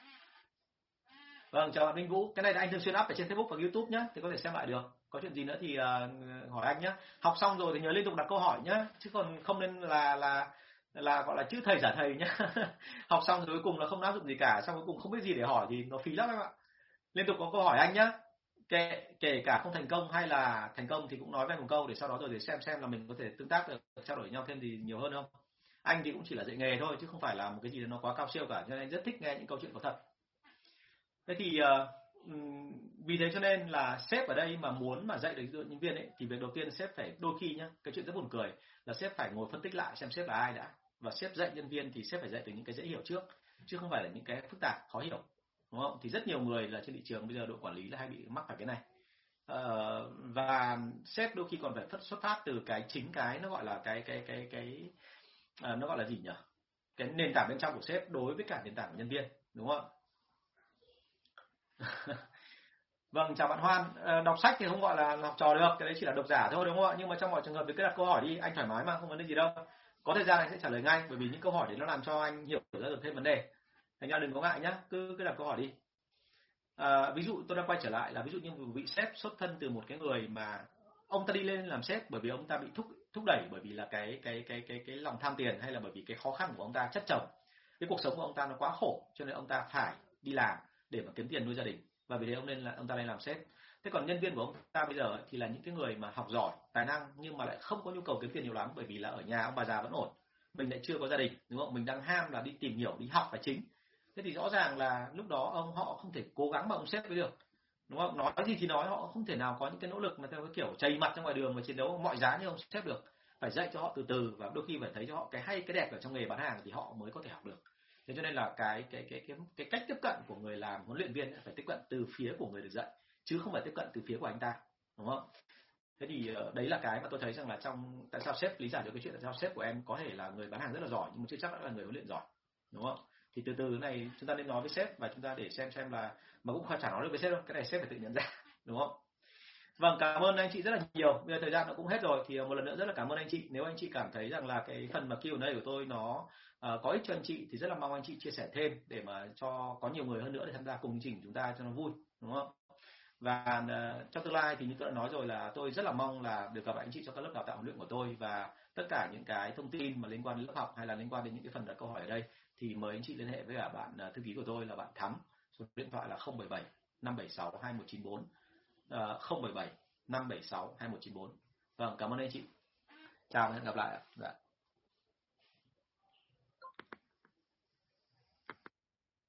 A: Vâng chào bạn Minh Vũ. Cái này là anh thường xuyên up ở trên Facebook và YouTube nhé thì có thể xem lại được có chuyện gì nữa thì uh, hỏi anh nhé học xong rồi thì nhớ liên tục đặt câu hỏi nhé chứ còn không nên là là là gọi là chữ thầy giả thầy nhá. Học xong rồi cuối cùng là không áp dụng gì cả xong cuối cùng không biết gì để hỏi thì nó phí lắm em ạ. Liên tục có câu hỏi anh nhá. Kể kể cả không thành công hay là thành công thì cũng nói với một câu để sau đó rồi để xem xem là mình có thể tương tác được trao đổi nhau thêm gì nhiều hơn không? Anh thì cũng chỉ là dạy nghề thôi chứ không phải là một cái gì nó quá cao siêu cả cho nên anh rất thích nghe những câu chuyện có thật. Thế thì uh, vì thế cho nên là sếp ở đây mà muốn mà dạy được nhân viên ấy thì việc đầu tiên sếp phải đôi khi nhá cái chuyện rất buồn cười là sếp phải ngồi phân tích lại xem sếp là ai đã. Và sếp dạy nhân viên thì sếp phải dạy từ những cái dễ hiểu trước chứ không phải là những cái phức tạp khó hiểu đúng không? Thì rất nhiều người là trên thị trường bây giờ đội quản lý là hay bị mắc phải cái này. Ờ, và sếp đôi khi còn phải xuất xuất phát từ cái chính cái nó gọi là cái cái cái cái ờ, nó gọi là gì nhỉ cái nền tảng bên trong của sếp đối với cả nền tảng của nhân viên đúng không vâng chào bạn Hoan. À, đọc sách thì không gọi là học trò được cái đấy chỉ là độc giả thôi đúng không ạ? Nhưng mà trong mọi trường hợp thì cứ đặt câu hỏi đi anh thoải mái mà không vấn đề gì đâu. Có thời gian anh sẽ trả lời ngay bởi vì những câu hỏi đấy nó làm cho anh hiểu ra được thêm vấn đề. Thành ra đừng có ngại nhá cứ cứ đặt câu hỏi đi. À, ví dụ tôi đang quay trở lại là ví dụ như một vị sếp xuất thân từ một cái người mà ông ta đi lên làm sếp bởi vì ông ta bị thúc thúc đẩy bởi vì là cái cái cái cái cái lòng tham tiền hay là bởi vì cái khó khăn của ông ta chất chồng. Cái cuộc sống của ông ta nó quá khổ cho nên ông ta phải đi làm để mà kiếm tiền nuôi gia đình. Và vì thế ông nên là, ông ta nên làm sếp. Thế còn nhân viên của ông ta bây giờ thì là những cái người mà học giỏi, tài năng, nhưng mà lại không có nhu cầu kiếm tiền nhiều lắm, bởi vì là ở nhà ông bà già vẫn ổn. Mình lại chưa có gia đình, đúng không? Mình đang ham là đi tìm hiểu, đi học là chính. Thế thì rõ ràng là lúc đó ông, họ không thể cố gắng mà ông sếp với được, đúng không? Nói gì thì nói, họ không thể nào có những cái nỗ lực mà theo cái kiểu chày mặt ra ngoài đường và chiến đấu mọi giá như ông sếp được. Phải dạy cho họ từ từ và đôi khi phải thấy cho họ cái hay, cái đẹp ở trong nghề bán hàng thì họ mới có thể học được thế cho nên là cái cái cái cái cái cách tiếp cận của người làm huấn luyện viên phải tiếp cận từ phía của người được dạy, chứ không phải tiếp cận từ phía của anh ta, đúng không? Thế thì ờ, đấy là cái mà tôi thấy rằng là trong tại sao sếp lý giải được cái chuyện tại sao sếp của em có thể là người bán hàng rất là giỏi, nhưng mà chưa chắc đã là người huấn luyện giỏi, đúng không? Thì từ từ này chúng ta nên nói với sếp và chúng ta để xem xem là mà cũng không chả nói được với sếp đâu, cái này sếp phải tự nhận ra, đúng không? Vâng cảm ơn anh chị rất là nhiều. Bây giờ thời gian nó cũng hết rồi thì ờ, một lần nữa rất là cảm ơn anh chị. Nếu anh chị cảm thấy rằng là cái phần mà Q&A của tôi nó uh, có ích cho anh chị thì rất là mong anh chị chia sẻ thêm để mà cho có nhiều người hơn nữa để tham gia cùng chỉnh chúng ta cho nó vui đúng không? Và uh, trong tương lai thì như tôi đã nói rồi là tôi rất là mong là được gặp anh chị cho các lớp đào tạo huấn luyện của tôi và tất cả những cái thông tin mà liên quan đến lớp học hay là liên quan đến những cái phần đặt câu hỏi ở đây thì mời anh chị liên hệ với cả bạn uh, thư ký của tôi là bạn Thắm. Số điện thoại là 077 576 2194 077 576 2194 vâng cảm ơn anh chị. Chào và hẹn gặp lại ạ. Dạ.